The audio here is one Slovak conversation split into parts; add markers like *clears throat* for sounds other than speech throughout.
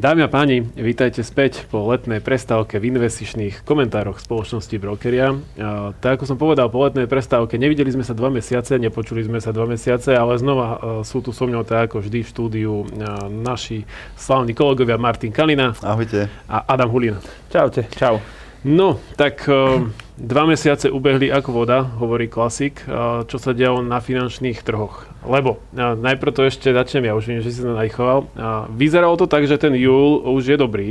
Dámy a páni, vítajte späť po letnej prestávke v investičných komentároch spoločnosti Brokeria. A, tak ako som povedal, po letnej prestávke nevideli sme sa dva mesiace, nepočuli sme sa dva mesiace, ale znova a, sú tu so mnou tak ako vždy v štúdiu a, naši slavní kolegovia Martin Kalina Ahojte. a Adam Hulina. Čaute, čau. No, tak uh, dva mesiace ubehli ako voda, hovorí klasik, čo sa dialo na finančných trhoch. Lebo, najprv to ešte začnem ja, už viem, že si sa najchoval. Vyzeralo to tak, že ten júl už je dobrý,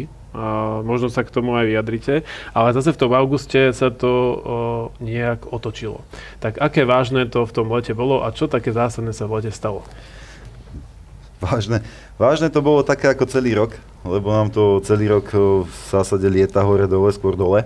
možno sa k tomu aj vyjadrite, ale zase v tom auguste sa to nejak otočilo. Tak aké vážne to v tom lete bolo a čo také zásadné sa v lete stalo? Vážne. Vážne to bolo také ako celý rok, lebo nám to celý rok v zásade lieta hore dole, skôr dole.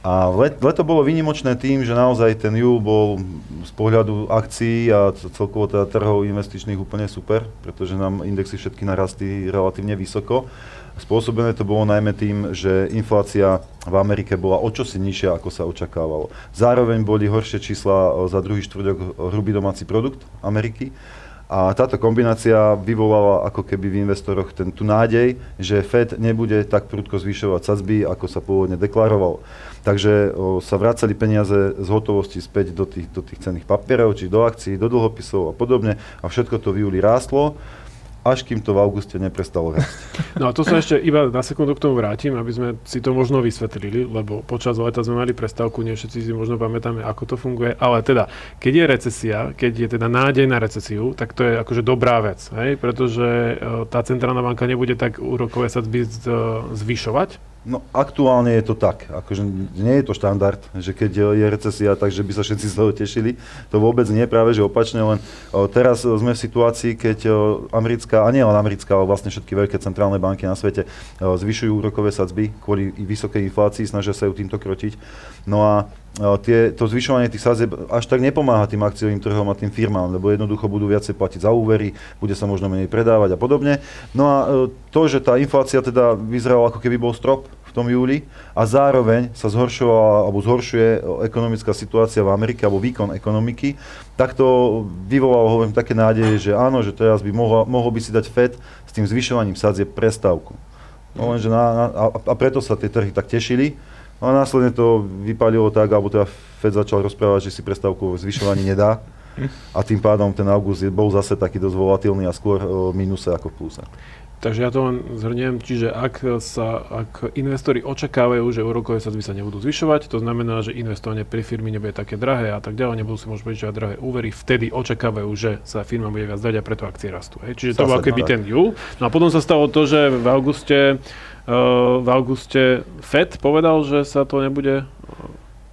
A let, leto bolo výnimočné tým, že naozaj ten júl bol z pohľadu akcií a celkovo teda trhov investičných úplne super, pretože nám indexy všetky narastli relatívne vysoko. Spôsobené to bolo najmä tým, že inflácia v Amerike bola o čosi nižšia, ako sa očakávalo. Zároveň boli horšie čísla za druhý štvrťok hrubý domáci produkt Ameriky a táto kombinácia vyvolala ako keby v investoroch ten, tú nádej, že Fed nebude tak prudko zvyšovať sadzby, ako sa pôvodne deklaroval. Takže o, sa vracali peniaze z hotovosti späť do tých, do tých cenných papierov, či do akcií, do dlhopisov a podobne a všetko to v júli rástlo až kým to v auguste neprestalo rásť. *laughs* No a to sa ešte iba na sekundu k tomu vrátim, aby sme si to možno vysvetlili, lebo počas leta sme mali prestávku, nie všetci si možno pamätáme, ako to funguje, ale teda, keď je recesia, keď je teda nádej na recesiu, tak to je akože dobrá vec, hej? pretože e, tá centrálna banka nebude tak úrokové sadzby zvyšovať, No aktuálne je to tak, akože nie je to štandard, že keď je recesia, takže by sa všetci z toho tešili. To vôbec nie, práve že opačne, len teraz sme v situácii, keď americká, a nie len americká, ale vlastne všetky veľké centrálne banky na svete zvyšujú úrokové sadzby kvôli vysokej inflácii, snažia sa ju týmto krotiť. No a tie, to zvyšovanie tých sadzieb až tak nepomáha tým akciovým trhom a tým firmám, lebo jednoducho budú viacej platiť za úvery, bude sa možno menej predávať a podobne. No a to, že tá inflácia teda vyzerala ako keby bol strop v tom júli a zároveň sa zhoršovala alebo zhoršuje ekonomická situácia v Amerike alebo výkon ekonomiky, tak to vyvolalo hovorím také nádeje, že áno, že teraz by mohlo, mohol by si dať FED s tým zvyšovaním sadzie prestávku. No lenže na, na, a, a preto sa tie trhy tak tešili. A následne to vypadilo tak, alebo teda Fed začal rozprávať, že si prestávku zvyšovaní nedá. A tým pádom ten august bol zase taký dosť volatilný a skôr v mínuse ako v pluse. Takže ja to len zhrniem, čiže ak, sa, ak investori očakávajú, že úrokové sadzby sa nebudú zvyšovať, to znamená, že investovanie pri firmy nebude také drahé a tak ďalej, nebudú si môcť požičať drahé úvery, vtedy očakávajú, že sa firma bude viac dať a preto akcie rastú. Hej? Čiže to bol keby ten júl. No a potom sa stalo to, že v auguste v auguste Fed povedal, že sa to nebude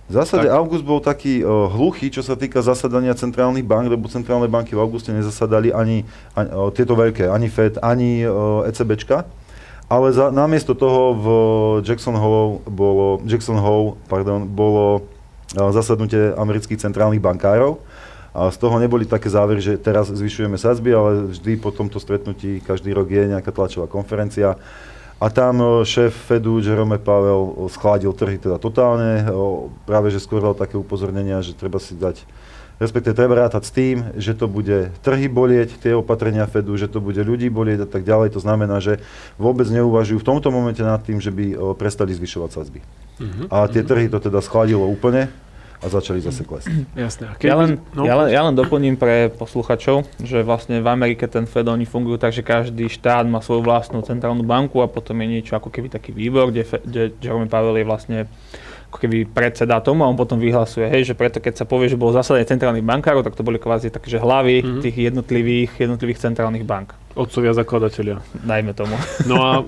v zásade tak. august bol taký uh, hluchý, čo sa týka zasadania centrálnych bank, lebo centrálne banky v auguste nezasadali ani, ani uh, tieto veľké, ani Fed, ani uh, ECBčka. Ale za, namiesto toho v Jackson Hole bolo, Jackson Hole, pardon, bolo uh, zasadnutie amerických centrálnych bankárov. A z toho neboli také závery, že teraz zvyšujeme sadzby, ale vždy po tomto stretnutí každý rok je nejaká tlačová konferencia a tam e, šéf Fedu Jerome Pavel e, schladil trhy teda totálne, e, práve že skôr dal také upozornenia, že treba si dať, respektive treba rátať s tým, že to bude trhy bolieť, tie opatrenia Fedu, že to bude ľudí bolieť a tak ďalej. To znamená, že vôbec neuvažujú v tomto momente nad tým, že by prestali zvyšovať sadzby. Uh-huh, a tie uh-huh. trhy to teda schladilo úplne a začali zase klesť. *clears throat* Jasné. Ja len, no, ja, len, ja len doplním pre posluchačov, že vlastne v Amerike ten Fed oni fungujú tak, že každý štát má svoju vlastnú centrálnu banku a potom je niečo ako keby taký výbor, kde, kde Jerome Powell je vlastne ako keby predseda tomu a on potom vyhlasuje, hej, že preto keď sa povie, že bol zasadenie centrálnych bankárov, tak to boli kvázi také, že hlavy mm-hmm. tých jednotlivých, jednotlivých centrálnych bank. Otcovia zakladatelia. Dajme tomu. *laughs* No a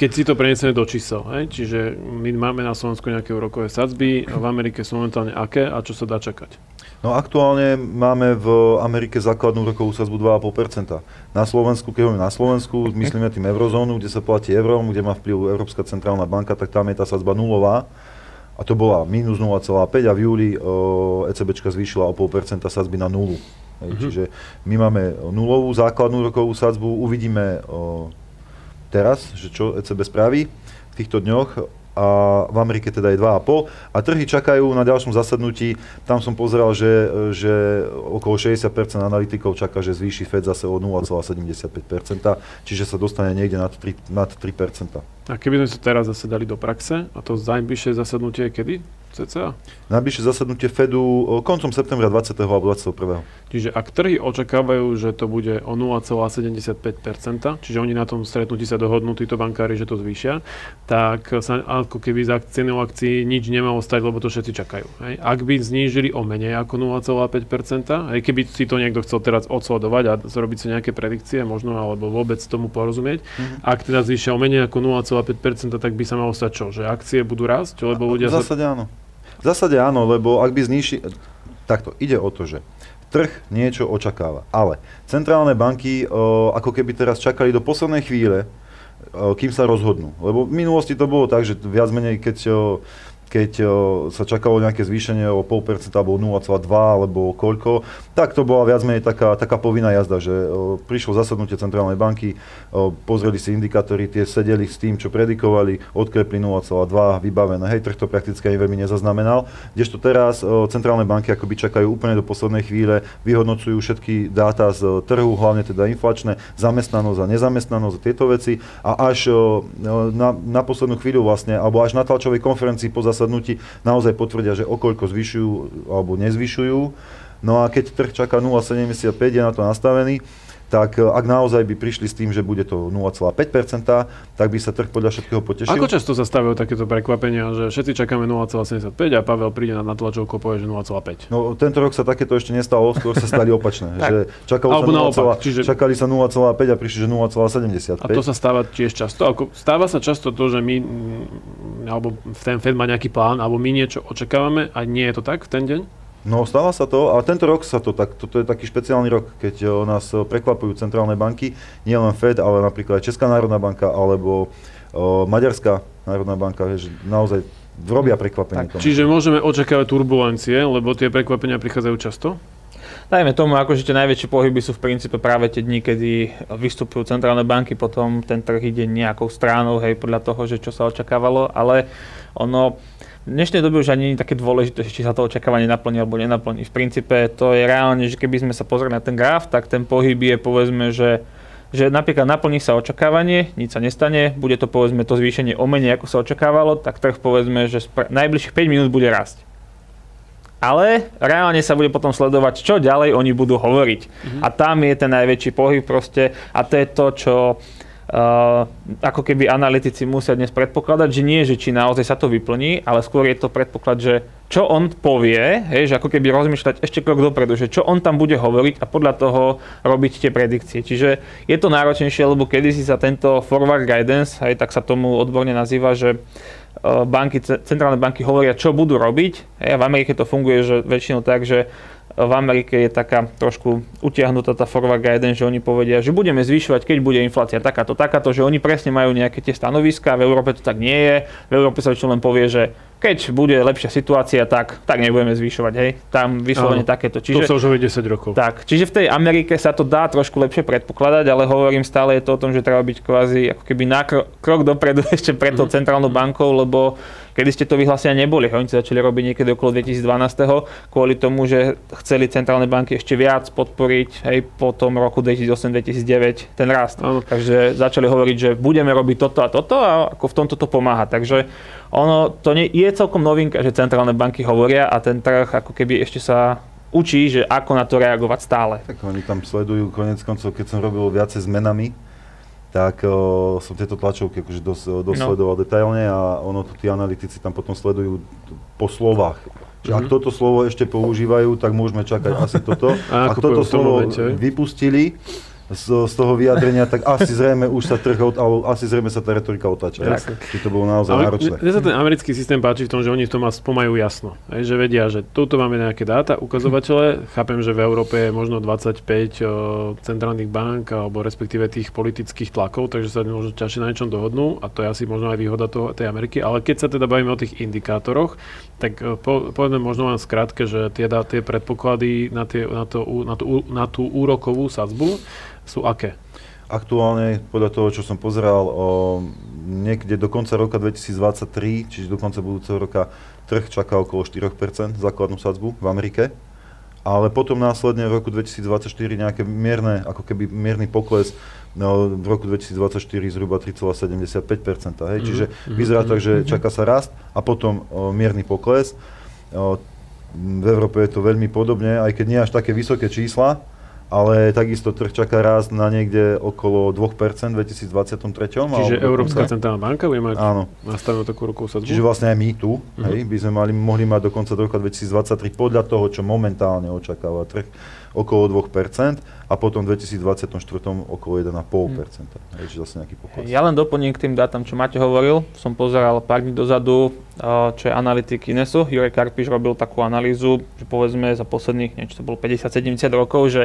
keď si to preniesieme do čísel, hej, čiže my máme na Slovensku nejaké úrokové sadzby, v Amerike sú momentálne aké a čo sa dá čakať? No aktuálne máme v Amerike základnú rokovú sadzbu 2,5%. Na Slovensku, keď hovoríme na Slovensku, myslíme tým eurozónu, kde sa platí eurom, kde má vplyv Európska centrálna banka, tak tam je tá sadzba nulová a to bola minus 0,5 a v júli uh, ECB zvýšila o 0,5% sadzby na nulu. Mm-hmm. Čiže my máme nulovú základnú rokovú sadzbu, uvidíme uh, teraz, že čo ECB spraví v týchto dňoch. A v Amerike teda je 2,5 a trhy čakajú na ďalšom zasadnutí, tam som pozeral, že, že okolo 60% analytikov čaká, že zvýši Fed zase o 0,75%, čiže sa dostane niekde nad 3%. Nad 3%. A keby sme sa teraz zase dali do praxe, a to najbližšie zasadnutie je kedy? Cca? Najbližšie zasadnutie Fedu koncom septembra 20. alebo 21. Čiže ak trhy očakávajú, že to bude o 0,75%, čiže oni na tom stretnutí sa dohodnú, títo bankári, že to zvýšia, tak sa ako keby za cenou akcií nič nemalo stať, lebo to všetci čakajú. Hej. Ak by znížili o menej ako 0,5%, aj keby si to niekto chcel teraz odsledovať a zrobiť si nejaké predikcie, možno alebo vôbec tomu porozumieť, mm-hmm. ak teda zvýšia o menej ako 0,5%, tak by sa malo stať čo? Že akcie budú rásť, lebo ľudia... V zásade sa... áno. V zásade áno, lebo ak by zniši... Takto, ide o to, že trh niečo očakáva. Ale centrálne banky o, ako keby teraz čakali do poslednej chvíle, o, kým sa rozhodnú. Lebo v minulosti to bolo tak, že viac menej, keď o, keď sa čakalo nejaké zvýšenie o 0,5% alebo 0,2 alebo koľko, tak to bola viac menej taká, taká povinná jazda, že prišlo zasadnutie centrálnej banky, pozreli si indikátory, tie sedeli s tým, čo predikovali, odkrepli 0,2, vybavené, hej, trh to prakticky ani veľmi nezaznamenal, kdežto teraz centrálne banky akoby čakajú úplne do poslednej chvíle, vyhodnocujú všetky dáta z trhu, hlavne teda inflačné, zamestnanosť a nezamestnanosť a tieto veci. A až na, na poslednú chvíľu vlastne, alebo až na tlačovej konferencii po zasadnutí zasadnutí naozaj potvrdia, že okoľko zvyšujú alebo nezvyšujú. No a keď trh čaká 0,75, je na to nastavený, tak e, ak naozaj by prišli s tým, že bude to 0,5%, tak by sa trh podľa všetkého potešil. Ako často sa stavujú takéto prekvapenia, že všetci čakáme 0,75 a Pavel príde na tlačovku a povie, že 0,5? No tento rok sa takéto ešte nestalo, skôr sa stali opačné. *laughs* že čakalo Alebo sa 0, naopak, čiže... čakali sa 0,5 a prišli, že 0,75. A to sa stáva tiež často. Ako, stáva sa často to, že my, alebo ten Fed má nejaký plán, alebo my niečo očakávame a nie je to tak v ten deň? No stáva sa to a tento rok sa to tak, toto je taký špeciálny rok, keď o eh, nás eh, prekvapujú centrálne banky, nie len Fed, ale napríklad aj Česká národná banka alebo o, eh, Maďarská národná banka, že naozaj robia prekvapenie. Tak, čiže môžeme očakávať turbulencie, lebo tie prekvapenia prichádzajú často? Dajme tomu, akože tie najväčšie pohyby sú v princípe práve tie dni, kedy vystupujú centrálne banky, potom ten trh ide nejakou stránou, hej, podľa toho, že čo sa očakávalo, ale ono, v dnešnej dobe už ani nie je také dôležité, či sa to očakávanie naplní alebo nenaplní. V princípe to je reálne, že keby sme sa pozreli na ten graf, tak ten pohyb je povedzme, že že napríklad naplní sa očakávanie, nič sa nestane, bude to povedzme to zvýšenie o menej, ako sa očakávalo, tak trh povedzme, že spra- najbližších 5 minút bude rásť. Ale reálne sa bude potom sledovať, čo ďalej oni budú hovoriť. Mm-hmm. A tam je ten najväčší pohyb proste a to je to, čo ako keby analytici musia dnes predpokladať, že nie, že či naozaj sa to vyplní, ale skôr je to predpoklad, že čo on povie, hej, že ako keby rozmýšľať ešte krok dopredu, že čo on tam bude hovoriť a podľa toho robiť tie predikcie. Čiže je to náročnejšie, lebo kedysi sa tento forward guidance, hej, tak sa tomu odborne nazýva, že banky, centrálne banky hovoria, čo budú robiť. Hej, a v Amerike to funguje že väčšinou tak, že v Amerike je taká trošku utiahnutá tá forward guidance, že oni povedia, že budeme zvyšovať, keď bude inflácia takáto, takáto, že oni presne majú nejaké tie stanoviská, v Európe to tak nie je, v Európe sa len povie, že keď bude lepšia situácia, tak, tak nebudeme zvyšovať, hej. Tam vyslovene takéto. Čiže, to sa už 10 rokov. Tak, čiže v tej Amerike sa to dá trošku lepšie predpokladať, ale hovorím stále je to o tom, že treba byť kvázi ako keby na krok, krok dopredu *laughs* ešte pred tou centrálnou bankou, lebo kedy ste to vyhlásenia neboli. Oni sa začali robiť niekedy okolo 2012. kvôli tomu, že chceli centrálne banky ešte viac podporiť aj po tom roku 2008-2009 ten rast. Ano. Takže začali hovoriť, že budeme robiť toto a toto a ako v tomto to pomáha. Takže ono to nie, je celkom novinka, že centrálne banky hovoria a ten trh ako keby ešte sa učí, že ako na to reagovať stále. Tak oni tam sledujú konec koncov, keď som robil viacej zmenami, tak uh, som tieto tlačovky akože dos, dosledoval no. detailne a ono to tí analytici tam potom sledujú po slovách. Že mm-hmm. ak mhm. toto slovo ešte používajú, tak môžeme čakať no. asi toto. A ak toto slovo vypustili, z, z toho vyjadrenia, tak asi zrejme už sa trh, alebo asi zrejme sa tá retorika otáča. Či to bolo naozaj Ale náročné. Mne sa ten americký systém páči v tom, že oni v tom majú jasno. Hej, že vedia, že tuto máme nejaké dáta, ukazovatele. Chápem, že v Európe je možno 25 o, centrálnych bank, alebo respektíve tých politických tlakov, takže sa možno ťažšie na niečom dohodnú a to je asi možno aj výhoda toho, tej Ameriky. Ale keď sa teda bavíme o tých indikátoroch, tak po, povedzme možno len skrátke, že tie, tie predpoklady na, tie, na, to, na, tú, na tú úrokovú sadzbu sú aké? Aktuálne, podľa toho, čo som pozeral, o, niekde do konca roka 2023, čiže do konca budúceho roka, trh čaká okolo 4% základnú sadzbu v Amerike. Ale potom následne v roku 2024 nejaké mierne, ako keby mierny pokles no, v roku 2024 zhruba 3,75%. Hej? Čiže mm-hmm. vyzerá tak, že čaká sa rast a potom o, mierny pokles. O, v Európe je to veľmi podobne, aj keď nie až také vysoké čísla, ale takisto trh čaká rast na niekde okolo 2% v 2023. Čiže Európska centrálna banka bude mať Áno. nastavenú takú rukou sadzbu? Čiže vlastne aj my tu uh-huh. hej, by sme mali, mohli mať do konca roka 2023 podľa toho, čo momentálne očakáva trh, okolo 2% a potom v 2024 okolo 1,5%. Hmm. Hej, čiže zase nejaký pokles. Ja len doplním k tým dátam, čo Máte hovoril. Som pozeral pár dní dozadu, čo je analytik Inesu. Jurek Karpiš robil takú analýzu, že povedzme za posledných, niečo to bolo 50-70 rokov, že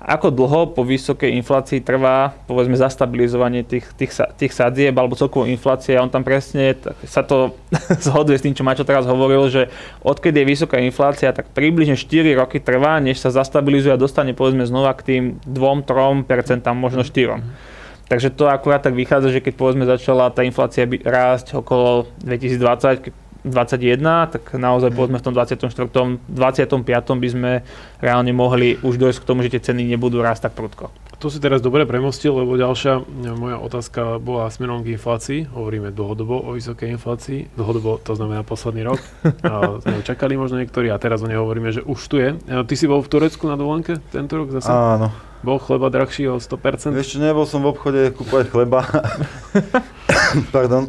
ako dlho po vysokej inflácii trvá, povedzme, zastabilizovanie tých, tých, tých sadzieb alebo celkovo inflácie? A on tam presne sa to *laughs* zhoduje s tým, čo Mačo teraz hovoril, že odkedy je vysoká inflácia, tak približne 4 roky trvá, než sa zastabilizuje a dostane povedzme znova k tým 2-3%, možno 4. Takže to akurát tak vychádza, že keď povedzme začala tá inflácia rásť okolo 2020, 21, tak naozaj povedzme v tom 24. 25. by sme reálne mohli už dojsť k tomu, že tie ceny nebudú rásť tak prudko. To si teraz dobre premostil, lebo ďalšia moja otázka bola smerom k inflácii. Hovoríme dlhodobo o vysokej inflácii. Dlhodobo to znamená posledný rok. A *laughs* sme čakali možno niektorí a teraz o nej hovoríme, že už tu je. Ty si bol v Turecku na dovolenke tento rok zase? Áno. Bol chleba drahší o 100%? Ešte nebol som v obchode kúpať chleba. *laughs* Pardon.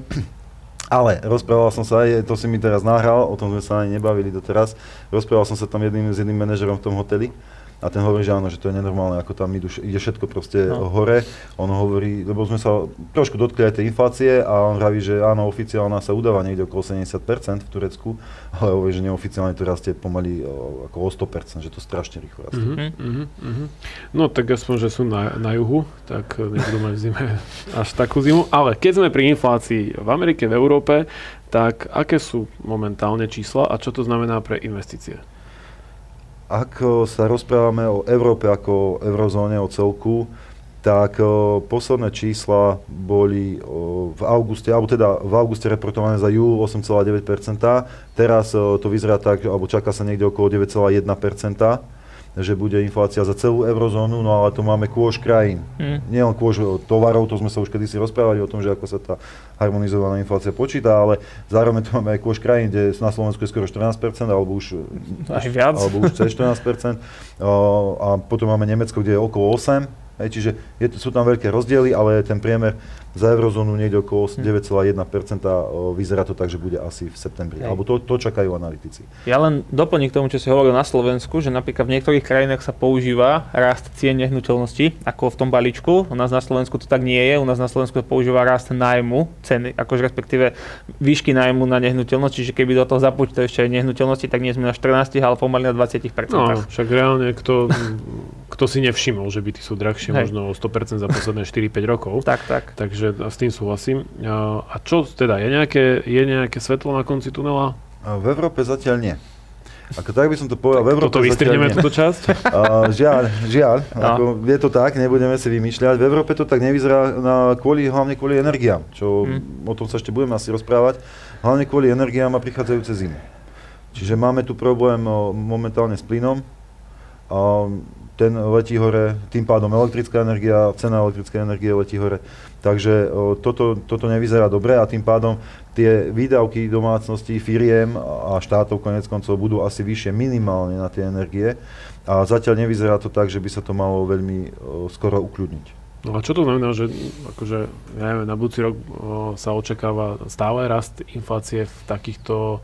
Ale rozprával som sa aj, to si mi teraz nahral, o tom sme sa ani nebavili doteraz, rozprával som sa tam jedným, s jedným manažerom v tom hoteli a ten hovorí, že áno, že to je nenormálne, ako tam idú, ide všetko proste no. hore. On hovorí, lebo sme sa trošku dotkli aj tej inflácie a on hovorí, že áno, oficiálna sa udáva niekde okolo 70% v Turecku, ale hovorí, že neoficiálne to rastie pomaly ako o 100%, že to strašne rýchlo rastie. Mm-hmm, mm-hmm. No tak aspoň, že sú na, na juhu, tak nebudú mať v zime *laughs* až takú zimu. Ale keď sme pri inflácii v Amerike, v Európe, tak aké sú momentálne čísla a čo to znamená pre investície? Ak sa rozprávame o Európe ako o eurozóne, o celku, tak posledné čísla boli v auguste, alebo teda v auguste reportované za júl 8,9%. Teraz to vyzerá tak, alebo čaká sa niekde okolo 9,1% že bude inflácia za celú eurozónu, no ale to máme kôž krajín. Mm. Nie len kôž tovarov, to sme sa už kedysi rozprávali o tom, že ako sa tá harmonizovaná inflácia počíta, ale zároveň tu máme aj kôž krajín, kde na Slovensku je skoro 14%, alebo už, aj viac. Alebo už cez 14%. a potom máme Nemecko, kde je okolo 8%. Hej, čiže je, sú tam veľké rozdiely, ale ten priemer za eurozónu niekde okolo 9,1%. Vyzerá to tak, že bude asi v septembri. Hej. Alebo to, to čakajú analytici. Ja len doplním k tomu, čo si hovoril na Slovensku, že napríklad v niektorých krajinách sa používa rast cien nehnuteľnosti, ako v tom balíčku. U nás na Slovensku to tak nie je. U nás na Slovensku sa používa rast nájmu, ceny, akože respektíve výšky nájmu na nehnuteľnosť. Čiže keby do toho započítajú ešte aj nehnuteľnosti, tak nie sme na 14, ale pomaly na 20%. No, však reálne, kto, kto si nevšimol, že byty sú drahšie Hej. možno o 100% za posledné 4-5 rokov. Tak, tak. Takže takže s tým súhlasím. A čo teda, je nejaké, je nejaké svetlo na konci tunela? V Európe zatiaľ nie. Ako tak by som to povedal, v Európe Toto vystrihneme túto časť? *laughs* Uh, žiaľ, žiaľ, no. ako je to tak, nebudeme si vymýšľať. V Európe to tak nevyzerá na, kvôli, hlavne kvôli energiám, čo hmm. o tom sa ešte budeme asi rozprávať. Hlavne kvôli energiám a prichádzajúce zimy. Čiže máme tu problém momentálne s plynom. A ten letí hore, tým pádom elektrická energia, cena elektrickej energie letí hore. Takže o, toto, toto nevyzerá dobre a tým pádom tie výdavky domácností, firiem a štátov konec koncov budú asi vyššie minimálne na tie energie. A zatiaľ nevyzerá to tak, že by sa to malo veľmi o, skoro ukľudniť. No a čo to znamená, že akože, ja neviem, na budúci rok o, sa očakáva stále rast inflácie v takýchto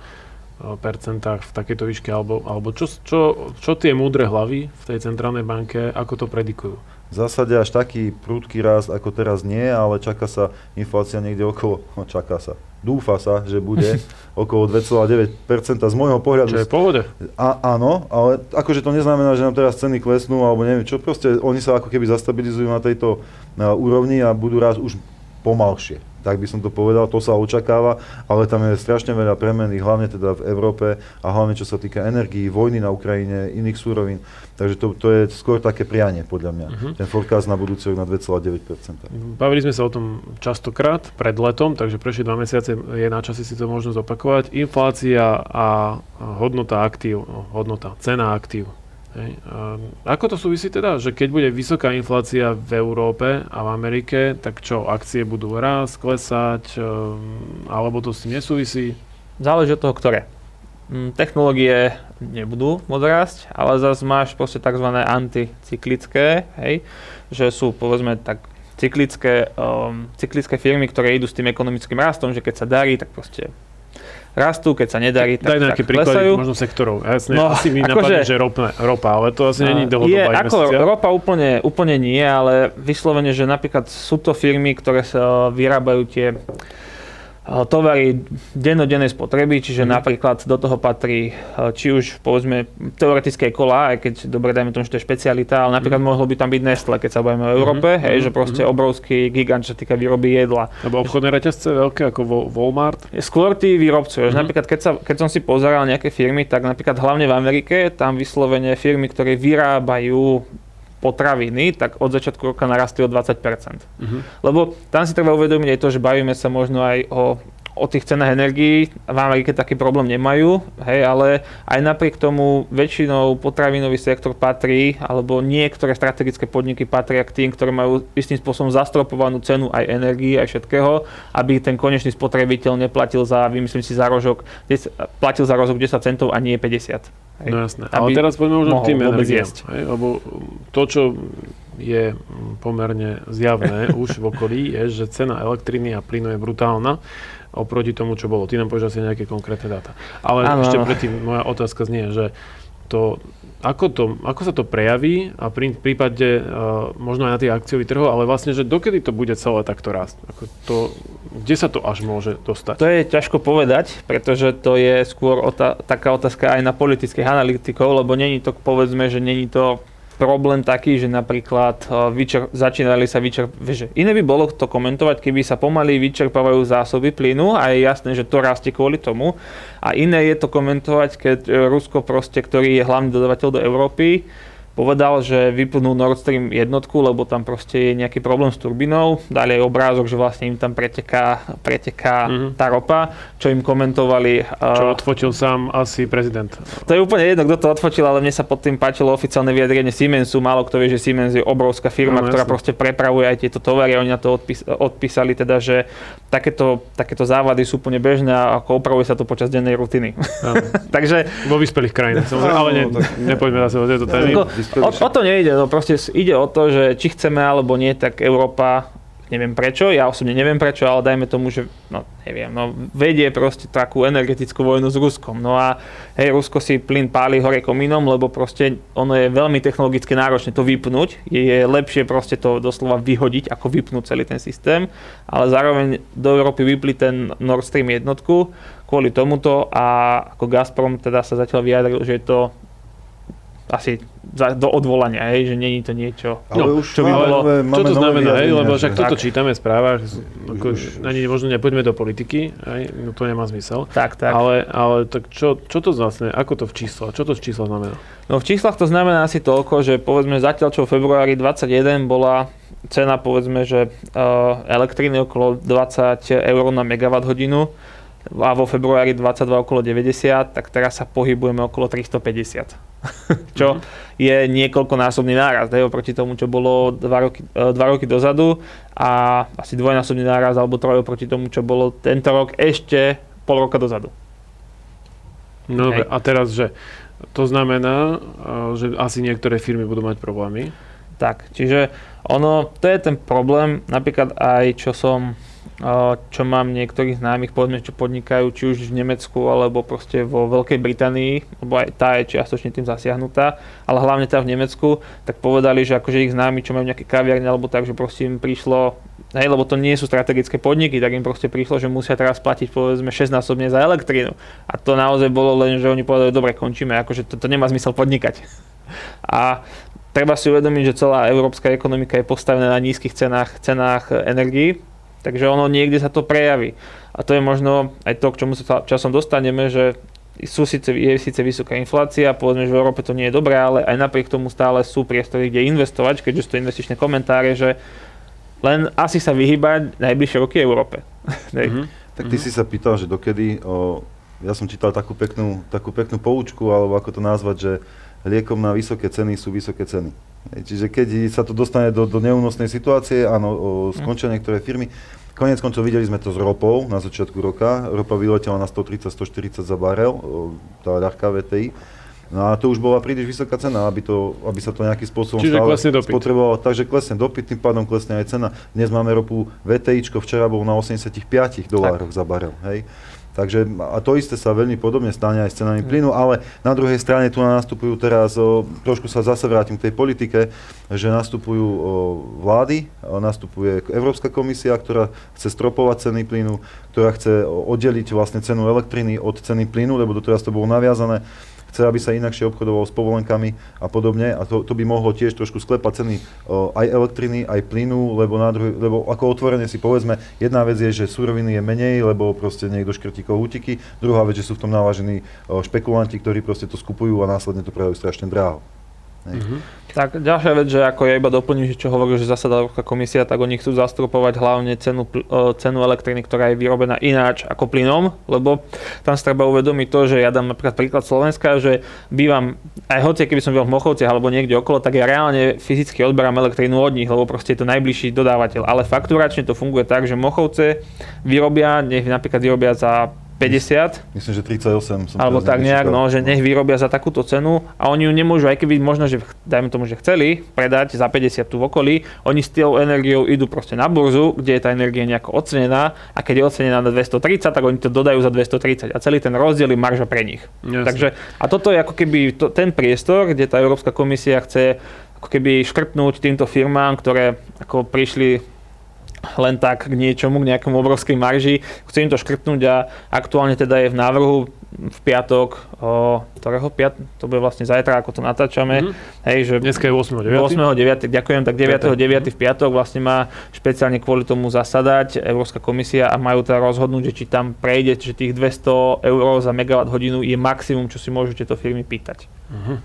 percentách v takejto výške, alebo, alebo čo, čo, čo tie múdre hlavy v tej centrálnej banke, ako to predikujú? V zásade až taký prúdky rast ako teraz nie, ale čaká sa inflácia niekde okolo, no čaká sa, dúfa sa, že bude *laughs* okolo 2,9% z môjho pohľadu. Čo je v pohode. A, áno, ale akože to neznamená, že nám teraz ceny klesnú, alebo neviem čo, proste oni sa ako keby zastabilizujú na tejto na úrovni a budú raz už pomalšie tak by som to povedal, to sa očakáva, ale tam je strašne veľa premeny, hlavne teda v Európe a hlavne čo sa týka energií, vojny na Ukrajine, iných súrovín. Takže to, to je skôr také prianie podľa mňa, uh-huh. ten forecast na budúci rok na 2,9%. Bavili sme sa o tom častokrát pred letom, takže prešli dva mesiace, je na čase si to možno zopakovať. Inflácia a hodnota aktív, hodnota, cena aktív Hej. A ako to súvisí teda, že keď bude vysoká inflácia v Európe a v Amerike, tak čo, akcie budú rásť, klesať, ehm, alebo to s tým nesúvisí? Záleží od toho, ktoré. Mm, technológie nebudú môcť rásť, ale zase máš proste tzv. anticyklické, hej, že sú povedzme tak cyklické, um, cyklické firmy, ktoré idú s tým ekonomickým rastom, že keď sa darí, tak proste rastú, keď sa nedarí, tak, Daj nejaké tak príklady, klesajú. možno sektorov. Jasne, No, asi mi akože- napadne, že ropa, ropa, ale to asi není Je, dlhodobá ako ropa úplne, úplne nie, ale vyslovene, že napríklad sú to firmy, ktoré sa vyrábajú tie tovary dennodennej spotreby, čiže Mhm. napríklad do toho patrí eh, či už povedzme teoretické kola, aj keď dobre dajme tomu, že to je špecialita, ale napríklad Mhm. mohlo by tam byť Nestle, keď sa bavíme o Európe, hej, mhm, že proste obrovský gigant, čo týka výroby jedla. Alebo obchodné reťazce veľké ako Wal- Walmart. Skôr tí výrobcovia, Mhm. napríklad keď, sa, keď som si pozeral nejaké firmy, tak napríklad hlavne v Amerike, tam vyslovene firmy, ktoré vyrábajú potraviny, tak od začiatku roka narastli o 20%. Mhm. Lebo tam si treba uvedomiť aj to, že bavíme sa možno aj o, o tých cenách energií. V Amerike taký problém nemajú, hej, ale aj napriek tomu väčšinou potravinový sektor patrí, alebo niektoré strategické podniky patria k tým, ktoré majú istým spôsobom zastropovanú cenu aj energii, aj všetkého, aby ten konečný spotrebiteľ neplatil za, vymyslím si, za rožok, 10, platil za rožok 10 centov a nie 50. Hej. No jasné. Ale teraz poďme mohol k tým energiám. Hej? Lebo to, čo je pomerne zjavné už v okolí, je, že cena elektriny a plynu je brutálna oproti tomu, čo bolo. Ty nám povieš asi nejaké konkrétne dáta. Ale Áno, ešte predtým moja otázka znie, že to, ako, to, ako sa to prejaví a pri prípade uh, možno aj na tých akciových trhoch, ale vlastne, že dokedy to bude celé takto rásť? Ako to, kde sa to až môže dostať? To je ťažko povedať, pretože to je skôr ota- taká otázka aj na politických analytikov, lebo není to, povedzme, že není to problém taký, že napríklad uh, vyčer- začínali sa vyčerp... Že iné by bolo to komentovať, keby sa pomaly vyčerpávajú zásoby plynu a je jasné, že to rastie kvôli tomu. A iné je to komentovať, keď e, Rusko proste, ktorý je hlavný dodavateľ do Európy, povedal, že vypnú Nord Stream jednotku, lebo tam proste je nejaký problém s turbinou. Dali aj obrázok, že vlastne im tam preteká, preteká Mhm. tá ropa, čo im komentovali. Čo odfotil sám asi prezident. to je úplne jedno, kto to odfotil, ale mne sa pod tým páčilo oficiálne vyjadrenie Siemensu. Málo kto vie, že Siemens je obrovská firma, Áno, ktorá jasné. proste prepravuje aj tieto tovary. Oni na to odpís- odpísali teda, že takéto, takéto závady sú úplne bežné a ako opravuje sa to počas dennej rutiny. *laughs* Takže Vo vyspelých krajinách, samozrejme, ale ne, tak- nepoďme zase o tejto témy. O, o to nejde, no proste ide o to, že či chceme alebo nie, tak Európa, neviem prečo, ja osobne neviem prečo, ale dajme tomu, že, no neviem, no vedie proste takú energetickú vojnu s Ruskom. No a hej, Rusko si plyn páli hore komínom, lebo proste ono je veľmi technologicky náročné to vypnúť. Je, je lepšie proste to doslova vyhodiť, ako vypnúť celý ten systém, ale zároveň do Európy vypli ten Nord Stream jednotku kvôli tomuto a ako Gazprom teda sa zatiaľ vyjadril, že je to asi za, do odvolania, hej, že není to niečo. Ale No, už čo by máme bolo- Čo to znamená, hej? Lebo však toto Tak. čítame v správach, ako, Už- ani možno nepoďme do politiky, hej? No, to nemá zmysel. Tak, tak. Ale, ale tak čo, čo to vlastne, ako to v čísle, čo to v čísle znamená? No v číslach to znamená asi toľko, že povedzme zatiaľ čo v februári 21 bola cena povedzme, že uh, elektriny okolo 20 eur na megawatt hodinu a vo februári 22 okolo 90, tak teraz sa pohybujeme okolo 350. *laughs* čo je niekoľkonásobný nárast hej, oproti tomu, čo bolo 2 roky, 2 roky dozadu a asi dvojnásobný nárast alebo troj oproti tomu, čo bolo tento rok ešte pol roka dozadu. No dobre, a teraz, že to znamená, a, že asi niektoré firmy budú mať problémy. Tak, čiže ono, to je ten problém, napríklad aj čo som, čo mám niektorých známych, povedzme, čo podnikajú, či už v Nemecku, alebo proste vo Veľkej Británii, lebo aj tá je čiastočne tým zasiahnutá, ale hlavne tá v Nemecku, tak povedali, že akože ich známi, čo majú nejaké kaviarne, alebo tak, že proste im prišlo, hej, lebo to nie sú strategické podniky, tak im proste prišlo, že musia teraz platiť povedzme 6 násobne za elektrínu. A to naozaj bolo len, že oni povedali, dobre, končíme, akože to, to nemá zmysel podnikať. A treba si uvedomiť, že celá európska ekonomika je postavená na nízkych cenách, cenách energií. Takže ono niekde sa to prejaví. A to je možno aj to, k čomu sa časom dostaneme, že sú síce, je síce vysoká inflácia, povedzme, že v Európe to nie je dobré, ale aj napriek tomu stále sú priestory, kde investovať, keďže sú to investičné komentáre, že len asi sa vyhýbať najbližšie roky Európe. *laughs* Mm-hmm. Tak ty mm-hmm. si sa pýtal, že dokedy, o, ja som čítal takú peknú, takú peknú poučku, alebo ako to nazvať, že liekom na vysoké ceny sú vysoké ceny. Čiže keď sa to dostane do, do neúnosnej situácie, áno, o, skončia niektoré firmy. Konec koncov videli sme to s ropou na začiatku roka. Ropa vyletela na 130-140 za barel, tá ľahká VTI. No a to už bola príliš vysoká cena, aby, to, aby sa to nejakým spôsobom Čiže dopyt. spotrebovalo. Takže klesne dopyt, tým pádom klesne aj cena. Dnes máme ropu VTI, včera bol na 85 dolároch za barel. Hej. Takže a to isté sa veľmi podobne stane aj s cenami plynu, ale na druhej strane tu nastupujú teraz, o, trošku sa zase vrátim k tej politike, že nastupujú o, vlády, o, nastupuje Európska komisia, ktorá chce stropovať ceny plynu, ktorá chce oddeliť vlastne cenu elektriny od ceny plynu, lebo doteraz to bolo naviazané chce, aby sa inakšie obchodovalo s povolenkami a podobne a to, to by mohlo tiež trošku sklepať ceny o, aj elektriny, aj plynu, lebo, na druhý, lebo ako otvorene si povedzme, jedna vec je, že suroviny je menej, lebo proste niekto škrtí kohútiky, druhá vec, že sú v tom návažení o, špekulanti, ktorí proste to skupujú a následne to predajú strašne dráho. Mm-hmm. Tak ďalšia vec, že ako ja iba doplním, že čo hovorí, že zasada Európska komisia, tak oni chcú zastropovať hlavne cenu, cenu elektriny, ktorá je vyrobená ináč ako plynom, lebo tam sa treba uvedomiť to, že ja dám napríklad príklad Slovenska, že bývam, aj hoci keby som bol v Mochovciach alebo niekde okolo, tak ja reálne fyzicky odberám elektrínu od nich, lebo proste je to najbližší dodávateľ. Ale fakturačne to funguje tak, že Mochovce vyrobia, nech napríklad vyrobia za 50. Myslím, že 38 som Alebo tak nejak, no, že nech vyrobia za takúto cenu a oni ju nemôžu, aj keby možno, že dajme tomu, že chceli predať za 50 tu v okolí, oni s tou energiou idú proste na burzu, kde je tá energia nejako ocenená a keď je ocenená na 230, tak oni to dodajú za 230 a celý ten rozdiel je marža pre nich. Jasne. Takže, a toto je ako keby to, ten priestor, kde tá Európska komisia chce ako keby škrtnúť týmto firmám, ktoré ako prišli len tak k niečomu, k nejakému obrovskej marži. Chcem to škrtnúť a aktuálne teda je v návrhu v piatok, o, ktorého piat, to bude vlastne zajtra, ako to natáčame. Mm. Hej, že Dneska je 8.9. 8.9. Ďakujem, tak 9.9. v piatok vlastne má špeciálne kvôli tomu zasadať Európska komisia a majú teda rozhodnúť, že či tam prejde, že tých 200 eur za megawatt hodinu je maximum, čo si môžu tieto firmy pýtať. Uh-huh.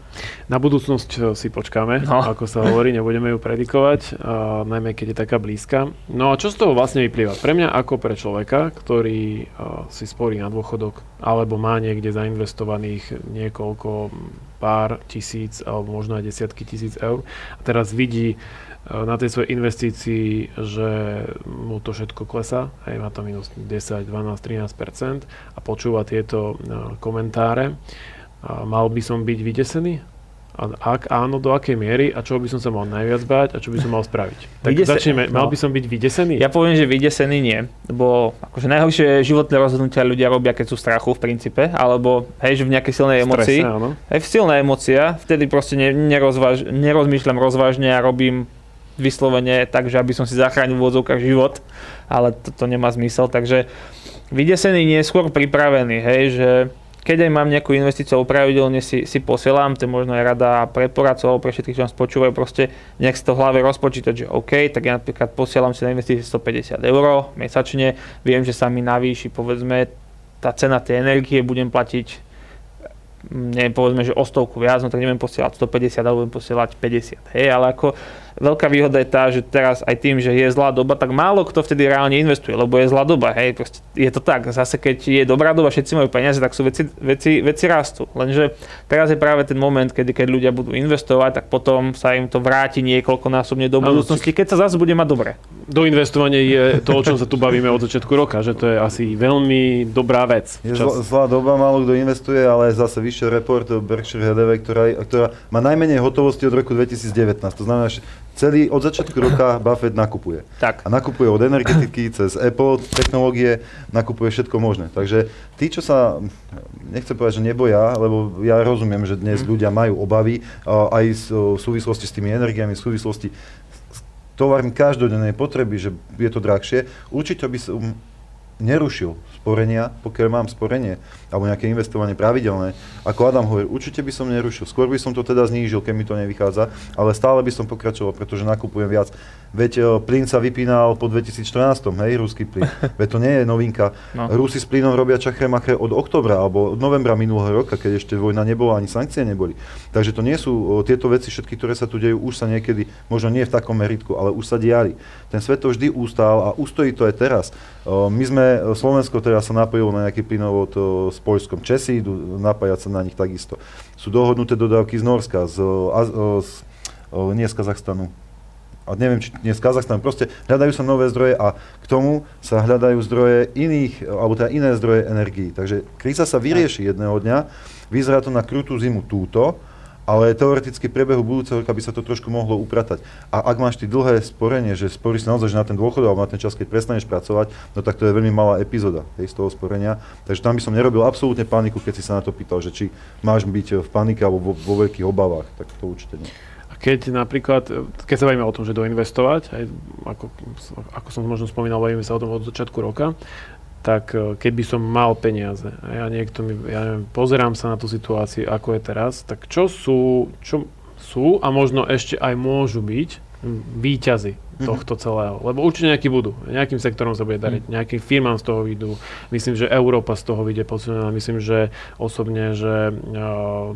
Na budúcnosť eh, si počkáme, no. ako sa hovorí, nebudeme ju predikovať, uh, najmä keď je taká blízka. No a čo z toho vlastne vyplýva? Pre mňa ako pre človeka, ktorý uh, si sporí na dôchodok, alebo má niekde zainvestovaných niekoľko pár tisíc, alebo možno aj desiatky tisíc eur, a teraz vidí uh, na tej svojej investícii, že mu to všetko klesá, aj má to minus 10, 12, 13% a počúva tieto komentáre, a mal by som byť vydesený? A ak áno, do akej miery a čo by som sa mal najviac báť a čo by som mal spraviť? Tak Vydese- začneme, mal no. by som byť vydesený? Ja poviem, že vydesený nie, lebo akože najhoršie životné rozhodnutia ľudia robia, keď sú v strachu v princípe, alebo hej, že v nejakej silnej emocii. Hej, v silná emocia, vtedy proste ne, nerozváž, nerozmýšľam rozvážne a robím vyslovene tak, že aby som si zachránil v úvodzovkách život, ale to, to nemá zmysel, takže vydesený nie skôr pripravený, hej, že keď aj mám nejakú investíciu, pravidelne si, si posielam, to je možno aj rada pre poradcov, pre všetkých, čo nás počúvajú, proste nejak si to v hlave rozpočítať, že OK, tak ja napríklad posielam si na investície 150 eur mesačne, viem, že sa mi navýši, povedzme, tá cena tej energie, budem platiť neviem, povedzme, že o stovku viac, no tak neviem posielať 150, alebo budem posielať 50. Hej, ale ako veľká výhoda je tá, že teraz aj tým, že je zlá doba, tak málo kto vtedy reálne investuje, lebo je zlá doba. Hej, proste je to tak. Zase keď je dobrá doba, všetci majú peniaze, tak sú veci, veci, veci rastú. Lenže teraz je práve ten moment, kedy keď ľudia budú investovať, tak potom sa im to vráti niekoľkonásobne do budúcnosti, keď sa zase bude mať dobre. investovania je to, o čom sa tu bavíme od začiatku roka, že to je asi veľmi dobrá vec. Je zlá, zlá doba, málo kto investuje, ale zase vyššie report Berkshire Hathaway, ktorá, ktorá má najmenej hotovosti od roku 2019. To znamená, že celý, od začiatku roka Buffett nakupuje. Tak. A nakupuje od energetiky, *clears throat* cez Apple, technológie, nakupuje všetko možné. Takže tí, čo sa, nechcem povedať, že neboja, lebo ja rozumiem, že dnes mm. ľudia majú obavy aj v súvislosti s tými energiami, v súvislosti s tovarmi každodennej potreby, že je to drahšie. Určite by som nerušil sporenia, pokiaľ mám sporenie alebo nejaké investovanie pravidelné, ako Adam hovorí, určite by som nerušil. Skôr by som to teda znížil, keď mi to nevychádza, ale stále by som pokračoval, pretože nakupujem viac. Veď o, plyn sa vypínal po 2014, hej, ruský plyn. *laughs* Veď to nie je novinka. No. Rusi s plynom robia čachre machre od oktobra alebo od novembra minulého roka, keď ešte vojna nebola, ani sankcie neboli. Takže to nie sú o, tieto veci všetky, ktoré sa tu dejú, už sa niekedy, možno nie v takom meritku, ale už sa diali. Ten svet to vždy ustál a ustojí to aj teraz. O, my sme, Slovensko teraz sa napojilo na nejaký plynovod s Poľskom. Česi idú napájať sa na nich takisto. Sú dohodnuté dodávky z Norska, z, z, nie z Kazachstanu, a neviem, či nie z Kazachstanu, proste hľadajú sa nové zdroje a k tomu sa hľadajú zdroje iných, alebo teda iné zdroje energií. Takže kríza sa vyrieši jedného dňa, vyzerá to na krutú zimu túto, ale teoreticky v priebehu budúceho roka by sa to trošku mohlo upratať. A ak máš ty dlhé sporenie, že sporíš naozaj že na ten dôchod alebo na ten čas, keď prestaneš pracovať, no tak to je veľmi malá epizóda hej, z toho sporenia. Takže tam by som nerobil absolútne paniku, keď si sa na to pýtal, že či máš byť v panike alebo vo, vo veľkých obavách, tak to určite nie. A keď napríklad, keď sa bavíme o tom, že doinvestovať, aj ako, ako som možno spomínal, bavíme sa o tom od začiatku roka, tak e, keby som mal peniaze a ja niekto mi, ja neviem, pozerám sa na tú situáciu, ako je teraz, tak čo sú, čo sú a možno ešte aj môžu byť výťazy mm-hmm. tohto celého. Lebo určite nejakí budú. Nejakým sektorom sa bude dariť, mm. nejakým firmám z toho vyjdú. Myslím, že Európa z toho vyjde posunená. Myslím, že osobne, že uh,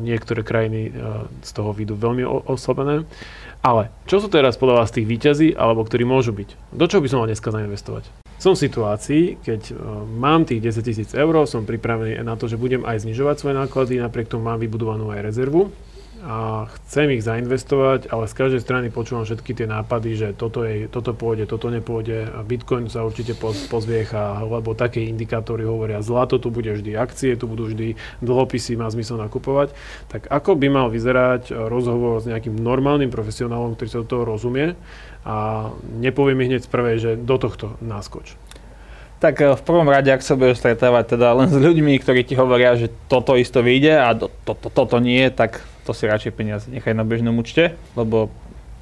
niektoré krajiny uh, z toho vyjdú veľmi oslabené. Ale čo sú teraz podľa vás tých výťazí, alebo ktorí môžu byť? Do čoho by som mal dneska zainvestovať? Som v situácii, keď uh, mám tých 10 tisíc eur, som pripravený na to, že budem aj znižovať svoje náklady, napriek tomu mám vybudovanú aj rezervu a chcem ich zainvestovať, ale z každej strany počúvam všetky tie nápady, že toto, je, toto pôjde, toto nepôjde, Bitcoin sa určite pozviecha, lebo také indikátory hovoria, zlato tu bude vždy, akcie tu budú vždy, dlhopisy má zmysel nakupovať. Tak ako by mal vyzerať rozhovor s nejakým normálnym profesionálom, ktorý sa do toho rozumie a nepovie mi hneď z prvej, že do tohto náskoč. Tak eh, v prvom rade, ak sa budeš stretávať teda len s ľuďmi, ktorí ti hovoria, že toto isto vyjde a to, to, to, toto nie, tak to si radšej peniaze nechaj na bežnom účte, lebo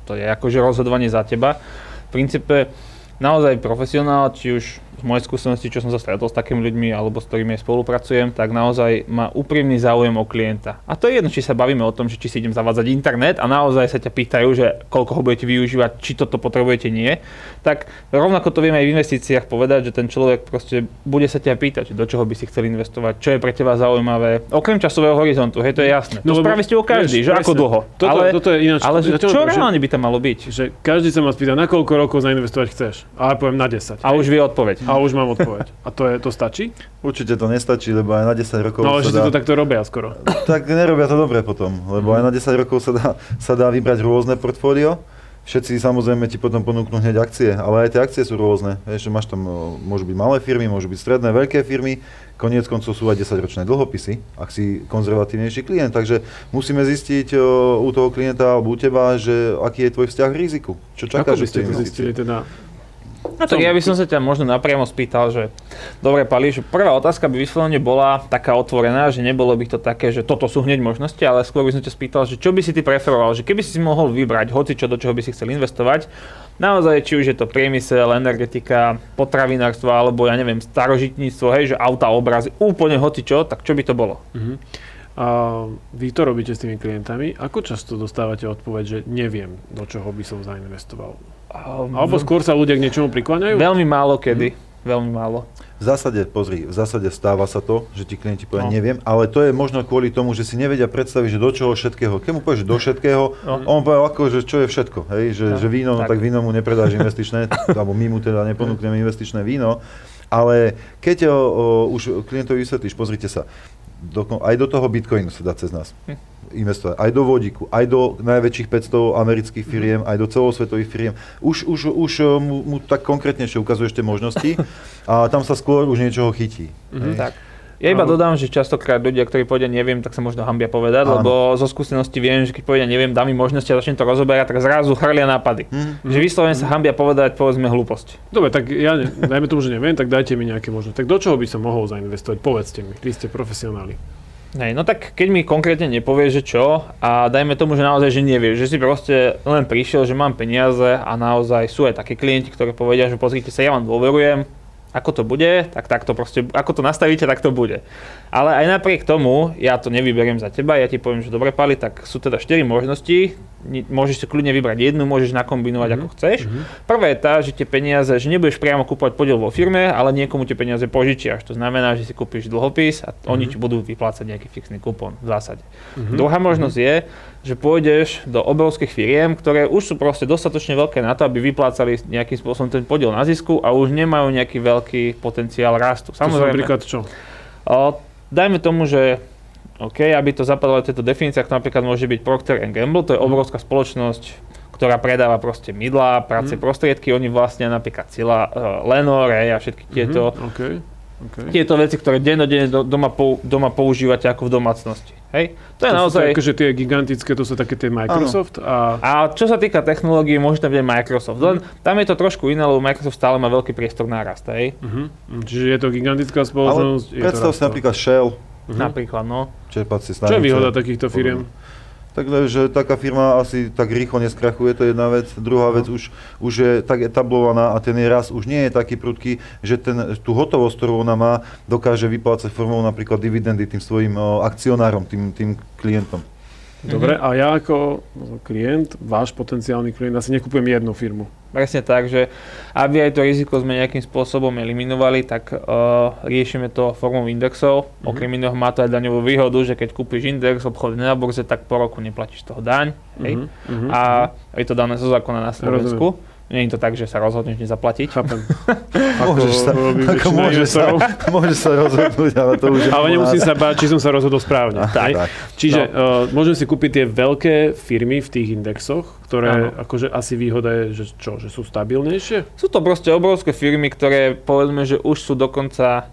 to je akože rozhodovanie za teba. V princípe naozaj profesionál, či už z mojej skúsenosti, čo som sa stretol s takými ľuďmi alebo s ktorými spolupracujem, tak naozaj má úprimný záujem o klienta. A to je jedno, či sa bavíme o tom, že či si idem zavádzať internet a naozaj sa ťa pýtajú, že koľko ho budete využívať, či toto potrebujete, nie. Tak rovnako to vieme aj v investíciách povedať, že ten človek proste bude sa ťa pýtať, do čoho by si chcel investovať, čo je pre teba zaujímavé, okrem časového horizontu, hej, to je jasné. No, to spraví ste o každý, že ako dlho. Toto, ale, toto je ináč, ale že čo reálne by tam malo byť? Že každý sa ma spýta, na koľko rokov zainvestovať chceš. A ja poviem na 10. A hej. už vie odpoveď. A už mám odpoveď. A to, je, to stačí? Určite to nestačí, lebo aj na 10 rokov No, sa že dá... to takto robia skoro. Tak nerobia to dobre potom, lebo aj na 10 rokov sa dá, sa dá vybrať rôzne portfólio. Všetci samozrejme ti potom ponúknú hneď akcie, ale aj tie akcie sú rôzne. Vieš, máš tam, môžu byť malé firmy, môžu byť stredné, veľké firmy, koniec koncov sú aj 10-ročné dlhopisy, ak si konzervatívnejší klient. Takže musíme zistiť o, u toho klienta alebo u teba, že aký je tvoj vzťah k riziku. Čo čakáš, Ako by ste to zistili teda? No tak ja by som sa ťa možno napriamo spýtal, že dobre Pali, že prvá otázka by vyslovene bola taká otvorená, že nebolo by to také, že toto sú hneď možnosti, ale skôr by som ťa spýtal, že čo by si ty preferoval, že keby si si mohol vybrať hoci čo, do čoho by si chcel investovať, naozaj či už je to priemysel, energetika, potravinárstvo alebo ja neviem, starožitníctvo, hej, že auta, obrazy, úplne hoci čo, tak čo by to bolo? Uh-huh. A vy to robíte s tými klientami. Ako často dostávate odpoveď, že neviem, do čoho by som zainvestoval? Um, Alebo skôr sa ľudia k niečomu prikláňajú? Veľmi málo kedy. Hmm. Veľmi málo. V zásade, pozri, v zásade stáva sa to, že ti klienti povedia, no. neviem, ale to je možno kvôli tomu, že si nevedia predstaviť, že do čoho všetkého. Keď mu povieš, že do všetkého, no. on povie, ako, že čo je všetko, hej, že, no. že víno, no tak. tak víno mu nepredáš investičné, *laughs* alebo my mu teda neponúkneme investičné víno, ale keď o, o, už klientovi vysvetlíš, pozrite sa, do, aj do toho Bitcoinu sa dá cez nás. Hm investovať. Aj do vodíku, aj do najväčších 500 amerických mhm. firiem, aj do celosvetových firiem. Už, už, už eh, mu, mu tak konkrétnejšie ukazuješ tie možnosti *laughs* a tam sa skôr už niečoho chytí. Mm-hmm. Tak. Ja iba dodám, že častokrát ľudia, ktorí povedia neviem, tak sa možno hambia povedať, Áno. lebo zo skúsenosti viem, že keď povedia neviem, dám mi možnosti a začnem to rozoberať, tak zrazu chrlia nápady. Mm. Že vyslovene sa hambia povedať, povedzme hlúposť. Dobre, tak ja, dajme tomu, že neviem, tak dajte mi nejaké možnosti. Tak do čoho by som mohol zainvestovať? Povedzte mi, vy ste profesionáli. Hej, no tak keď mi konkrétne nepovieš, že čo a dajme tomu, že naozaj, že nevieš, že si proste len prišiel, že mám peniaze a naozaj sú aj takí klienti, ktorí povedia, že pozrite sa, ja vám dôverujem, ako to bude, tak, tak to proste, ako to nastavíte, tak to bude. Ale aj napriek tomu, ja to nevyberiem za teba, ja ti poviem, že dobre pali, tak sú teda 4 možnosti, môžeš si kľudne vybrať jednu, môžeš nakombinovať mm-hmm. ako chceš. Mm-hmm. Prvá je tá, že tie peniaze, že nebudeš priamo kúpovať podiel vo firme, ale niekomu tie peniaze požičiaš. To znamená, že si kúpiš dlhopis a mm-hmm. oni ti budú vyplácať nejaký fixný kupón v zásade. Mm-hmm. Druhá možnosť mm-hmm. je, že pôjdeš do obrovských firiem, ktoré už sú proste dostatočne veľké na to, aby vyplácali nejakým spôsobom ten podiel na zisku a už nemajú nejaký veľký potenciál rastu. Samozrejme. To napríklad čo? O, dajme tomu, že OK, aby to zapadalo do tejto definície, ako napríklad môže byť Procter Gamble, to je mhm. obrovská spoločnosť, ktorá predáva proste mydla, práce mm. prostriedky, oni vlastne napríklad Cila, uh, Lenore a všetky tieto, mm-hmm. okay. Okay. tieto veci, ktoré dennodenne do, doma, doma používate ako v domácnosti. Hej? To je to naozaj... Sú akože tie gigantické, to sú také tie Microsoft a... A čo sa týka technológií, môže tam byť Microsoft. Len mm. tam je to trošku iné, lebo Microsoft stále má veľký priestor na rast, hej? Uh-huh. Čiže je to gigantická spoločnosť. Ale predstav si napríklad Shell, Uh-huh. Napríklad, no. Čerpacie stanice. Čo je výhoda takýchto firiem? Takže taká firma asi tak rýchlo neskrachuje, to je jedna vec. Druhá vec, už, už je tak etablovaná a ten raz už nie je taký prudký, že ten, tú hotovosť, ktorú ona má, dokáže vyplácať formou napríklad dividendy tým svojim akcionárom, tým, tým klientom. Dobre, mm-hmm. a ja ako klient, váš potenciálny klient, asi nekupujem jednu firmu. Presne tak, že aby aj to riziko sme nejakým spôsobom eliminovali, tak uh, riešime to formou indexov. Mm-hmm. Okrem iného má to aj daňovú výhodu, že keď kúpiš index obchodný na burze, tak po roku neplatíš toho daň. Hej? Mm-hmm. A je to dané zo zákona na Slovensku. Rozumiem. Nie je to tak, že sa rozhodneš nezaplatiť. Chápem. *laughs* môžeš sa, ako môže sa, *laughs* môže sa rozhodnúť, ale to už je Ale nemusím sa báť, či som sa rozhodol správne. tak, tak. Čiže no. uh, môžem si kúpiť tie veľké firmy v tých indexoch, ktoré ano. akože asi výhoda je, že čo, že sú stabilnejšie? Sú to proste obrovské firmy, ktoré povedzme, že už sú dokonca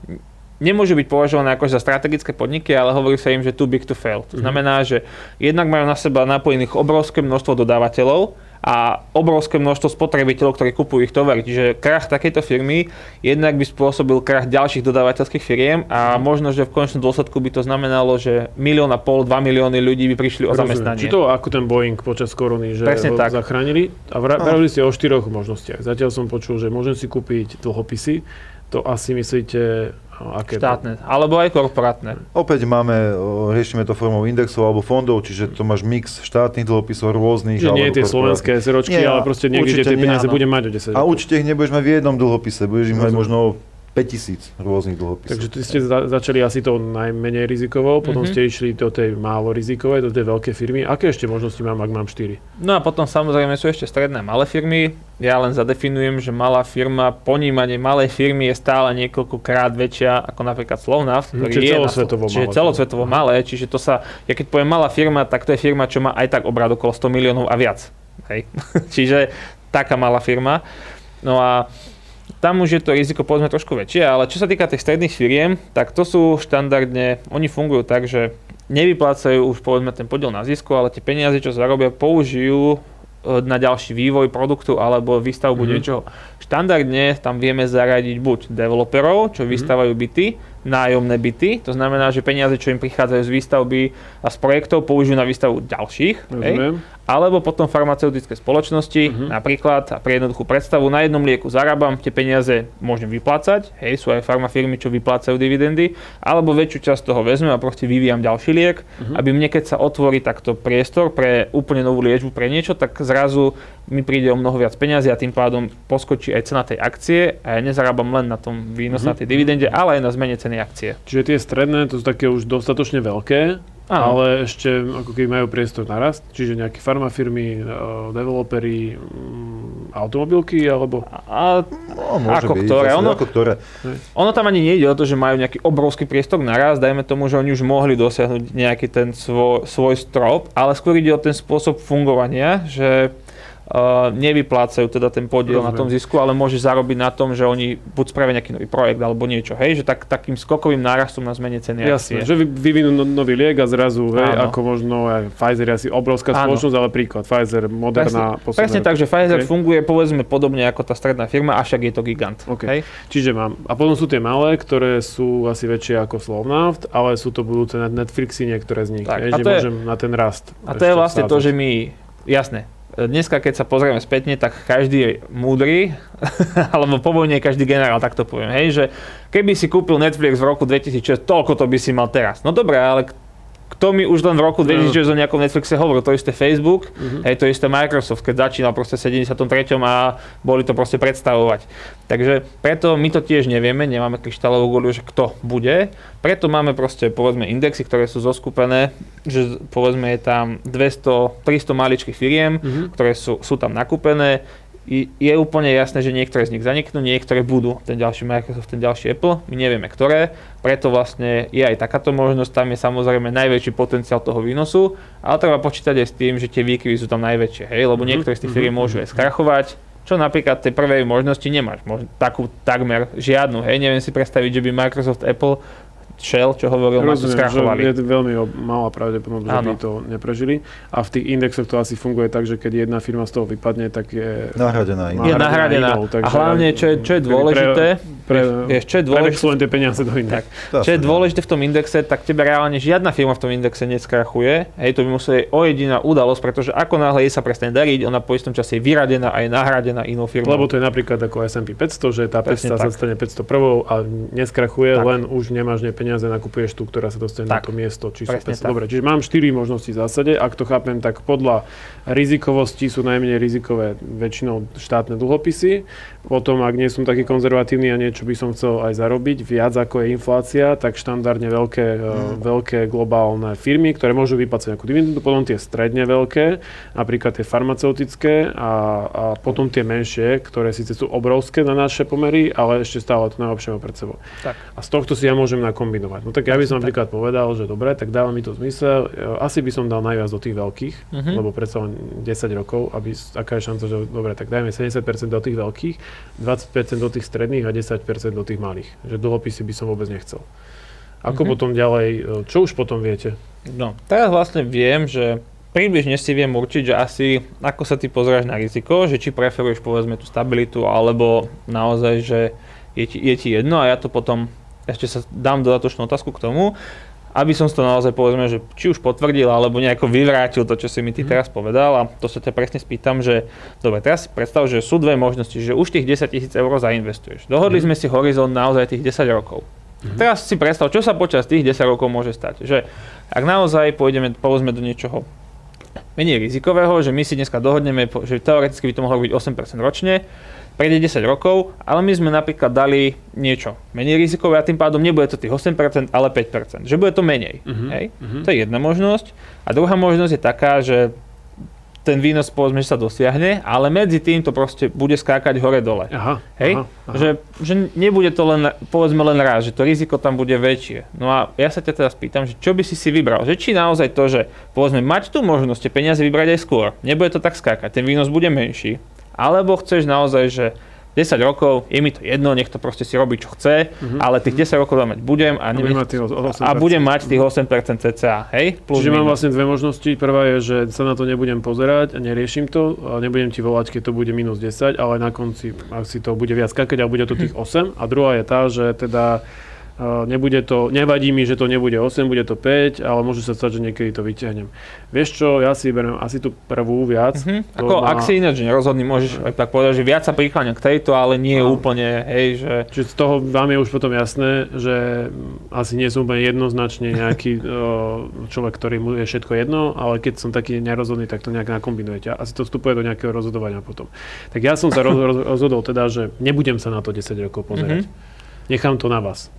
nemôžu byť považované ako za strategické podniky, ale hovorí sa im, že too big to fail. To mhm. znamená, že jednak majú na seba napojených obrovské množstvo dodávateľov, a obrovské množstvo spotrebiteľov, ktorí kupujú ich tovary. Čiže krach takejto firmy jednak by spôsobil krach ďalších dodávateľských firiem a možno, že v konečnom dôsledku by to znamenalo, že milión a pol, dva milióny ľudí by prišli o zamestnanie. Či to ako ten Boeing počas korony, že Presne ho tak. zachránili. A vravili ste o štyroch možnostiach. Zatiaľ som počul, že môžem si kúpiť dlhopisy. To asi myslíte No, aké Štátne, to? alebo aj korporátne. Opäť máme, riešime to formou indexov alebo fondov, čiže to máš mix štátnych dlhopisov rôznych. Čiže nie tie slovenské seročky, ale proste niekde, kde tie peniaze budem mať o 10 A určite ich nebudeš mať v jednom dlhopise, budeš ich mať možno 5000 rôznych dlhopisov. Takže ty ste za, začali asi to najmenej rizikovou, potom mm-hmm. ste išli do tej málo rizikovej, do tej veľkej firmy. Aké ešte možnosti mám, ak mám 4? No a potom samozrejme sú ešte stredné malé firmy. Ja len zadefinujem, že malá firma, ponímanie malej firmy je stále niekoľkokrát väčšia ako napríklad Slovnaft, mhm, ktorý čiže je celosvetovo malé. Čiže celosvetovo mm. malé, čiže to sa, ja keď poviem malá firma, tak to je firma, čo má aj tak obrad okolo 100 miliónov a viac. Hej. *laughs* čiže taká malá firma. No a tam už je to riziko povedzme trošku väčšie, ale čo sa týka tých stredných firiem, tak to sú štandardne, oni fungujú tak, že nevyplácajú už povedzme ten podiel na zisku, ale tie peniaze, čo zarobia, použijú e, na ďalší vývoj produktu alebo výstavbu mm-hmm. niečoho. Štandardne tam vieme zaradiť buď developerov, čo mm-hmm. vystavajú byty, nájomné byty, to znamená, že peniaze, čo im prichádzajú z výstavby a z projektov, použijú na výstavbu ďalších. Hej? Alebo potom farmaceutické spoločnosti, uh-huh. napríklad, a pre jednoduchú predstavu, na jednom lieku zarábam, tie peniaze môžem vyplácať, hej, sú aj farmafirmy, čo vyplácajú dividendy, alebo väčšiu časť toho vezmem a proste vyvíjam ďalší liek, uh-huh. aby mne, keď sa otvorí takto priestor pre úplne novú liečbu, pre niečo, tak zrazu mi príde o mnoho viac peniazy a tým pádom poskočí aj cena tej akcie a ja nezarábam len na tom výnos uh-huh. na tej dividende, ale aj na zmene ceny akcie. Čiže tie stredné, to sú také už dostatočne veľké, Áno. ale ešte ako keby majú priestor na rast, čiže nejaké farmafirmy, uh, developery, um, automobilky, alebo... A, no, ako, byť, ktoré. Ono, ako ktoré. Ono tam ani nejde o to, že majú nejaký obrovský priestor na rast, dajme tomu, že oni už mohli dosiahnuť nejaký ten svoj, svoj strop, ale skôr ide o ten spôsob fungovania, že nevyplácajú teda ten podiel Rozumiem. na tom zisku, ale môže zarobiť na tom, že oni buď spravia nejaký nový projekt alebo niečo, hej, že tak, takým skokovým nárastom na zmene ceny Jasne, akcie. že vyvinú no, nový liek a zrazu, hej, Áno. ako možno aj Pfizer je asi obrovská Áno. spoločnosť, ale príklad, Pfizer, Moderna, Presne, presne tak, že Pfizer okay. funguje povedzme podobne ako tá stredná firma, avšak je to gigant. Okay. Hej? Čiže mám, a potom sú tie malé, ktoré sú asi väčšie ako Slovnaft, ale sú to budúce Netflixy niektoré z nich, tak, hej, že je, môžem na ten rast. A to je vlastne to, že my, jasne, dneska, keď sa pozrieme spätne, tak každý je múdry, *laughs* alebo po vojne každý generál, tak to poviem, hej, že keby si kúpil Netflix v roku 2006, toľko to by si mal teraz. No dobré, ale kto mi už len v roku 2006 o nejakom Netflixe hovoril, to isté Facebook, uh-huh. hej, to isté Microsoft, keď začínal proste v 73. a boli to proste predstavovať. Takže preto my to tiež nevieme, nemáme kryštálovú guľu, že kto bude, preto máme proste povedzme indexy, ktoré sú zoskupené, že povedzme je tam 200, 300 maličkých firiem, uh-huh. ktoré sú, sú tam nakúpené, je úplne jasné, že niektoré z nich zaniknú, niektoré budú, ten ďalší Microsoft, ten ďalší Apple, my nevieme ktoré, preto vlastne je aj takáto možnosť, tam je samozrejme najväčší potenciál toho výnosu, ale treba počítať aj s tým, že tie výkyvy sú tam najväčšie, hej, lebo mhm, niektoré z tých firiem mhm, môžu aj mhm. skrachovať, čo napríklad tej prvej možnosti nemáš, možno takú takmer žiadnu, hej, neviem si predstaviť, že by Microsoft, Apple Shell, čo hovoril, Rozumiem, skrachovali. Že je veľmi malá pravdepodobnosť, že by to neprežili. A v tých indexoch to asi funguje tak, že keď jedna firma z toho vypadne, tak je nahradená. Je nahradená. Inou, a hlavne, čo je, čo je dôležité, pre, pre, vieš, čo je dôležité, tie peniaze do. Tak, *laughs* čo je dôležité v tom indexe, tak tebe reálne žiadna firma v tom indexe neskrachuje. Hej, to by musela o jediná udalosť, pretože ako náhle jej sa prestane dariť, ona po istom čase je vyradená a je nahradená inou firmou. Lebo to je napríklad ako S&P 500, že tá 500 sa stane 500 prvou a neskrachuje, tak. len už nemáš peniaze, nakupuješ tú, ktorá sa dostane tak. na to miesto. Či sú Dobre, čiže mám 4 možnosti v zásade. Ak to chápem, tak podľa rizikovosti sú najmenej rizikové väčšinou štátne dlhopisy. Potom, ak nie som taký konzervatívny a niečo by som chcel aj zarobiť, viac ako je inflácia, tak štandardne veľké, mm. uh, veľké globálne firmy, ktoré môžu vyplácať nejakú dividendu, potom tie stredne veľké, napríklad tie farmaceutické a, a potom tie menšie, ktoré síce sú obrovské na naše pomery, ale ešte stále to najlepšie pred sebou. Tak. A z tohto si ja môžem nakombinovať. No tak ja by som napríklad povedal, že dobre, tak dáva mi to zmysel. Asi by som dal najviac do tých veľkých, uh-huh. lebo predsa len 10 rokov, aby, aká je šanca, že dobre, tak dajme 70% do tých veľkých, 20% do tých stredných a 10% do tých malých. Že dlhopisy by som vôbec nechcel. Ako uh-huh. potom ďalej, čo už potom viete? No, teraz vlastne viem, že približne si viem určiť, že asi ako sa ty pozráš na riziko, že či preferuješ povedzme tú stabilitu, alebo naozaj, že je ti, je ti jedno a ja to potom ešte sa dám dodatočnú otázku k tomu, aby som to naozaj povedzme, že či už potvrdil alebo nejako vyvrátil to, čo si mi ty mm. teraz povedal a to sa ťa presne spýtam, že dobre, teraz si predstav, že sú dve možnosti, že už tých 10 tisíc eur zainvestuješ. Dohodli mm. sme si horizont naozaj tých 10 rokov. Mm. Teraz si predstav, čo sa počas tých 10 rokov môže stať. Že ak naozaj pôjdeme, povedzme do niečoho menej rizikového, že my si dneska dohodneme, že teoreticky by to mohlo byť 8% ročne, prejde 10 rokov, ale my sme napríklad dali niečo menej rizikové a tým pádom nebude to tých 8%, ale 5%. Že bude to menej. Uh-huh, hej? Uh-huh. To je jedna možnosť. A druhá možnosť je taká, že ten výnos povedzme, že sa dosiahne, ale medzi tým to proste bude skákať hore-dole. Aha, Hej? Aha, aha. Že, že nebude to len, povedzme len raz, že to riziko tam bude väčšie. No a ja sa ťa teraz pýtam, že čo by si si vybral? Že či naozaj to, že povedzme mať tú možnosť tie peniaze vybrať aj skôr, nebude to tak skákať, ten výnos bude menší, alebo chceš naozaj, že 10 rokov, je mi to jedno, nech to proste si robí, čo chce, uh-huh. ale tých 10 rokov tam mať budem a, nebudem, a budem mať tých 8% cca, hej? Plus Čiže minus. mám vlastne dve možnosti. Prvá je, že sa na to nebudem pozerať a neriešim to a nebudem ti volať, keď to bude minus 10, ale na konci, ak si to bude viac skakať a bude to tých *laughs* 8. A druhá je tá, že teda nebude to, nevadí mi, že to nebude 8, bude to 5, ale môže sa stať, že niekedy to vyťahnem. Vieš čo, ja si beriem asi tú prvú viac. Mm-hmm. Ako, má... ak si ináč nerozhodný, môžeš aj tak povedať, že viac sa prikláňa k tejto, ale nie no. úplne, hej, že... Čiže z toho vám je už potom jasné, že asi nie som úplne jednoznačne nejaký *laughs* človek, ktorý mu je všetko jedno, ale keď som taký nerozhodný, tak to nejak nakombinujete. Asi to vstupuje do nejakého rozhodovania potom. Tak ja som sa rozhodol teda, že nebudem sa na to 10 rokov pozerať. Mm-hmm. Nechám to na vás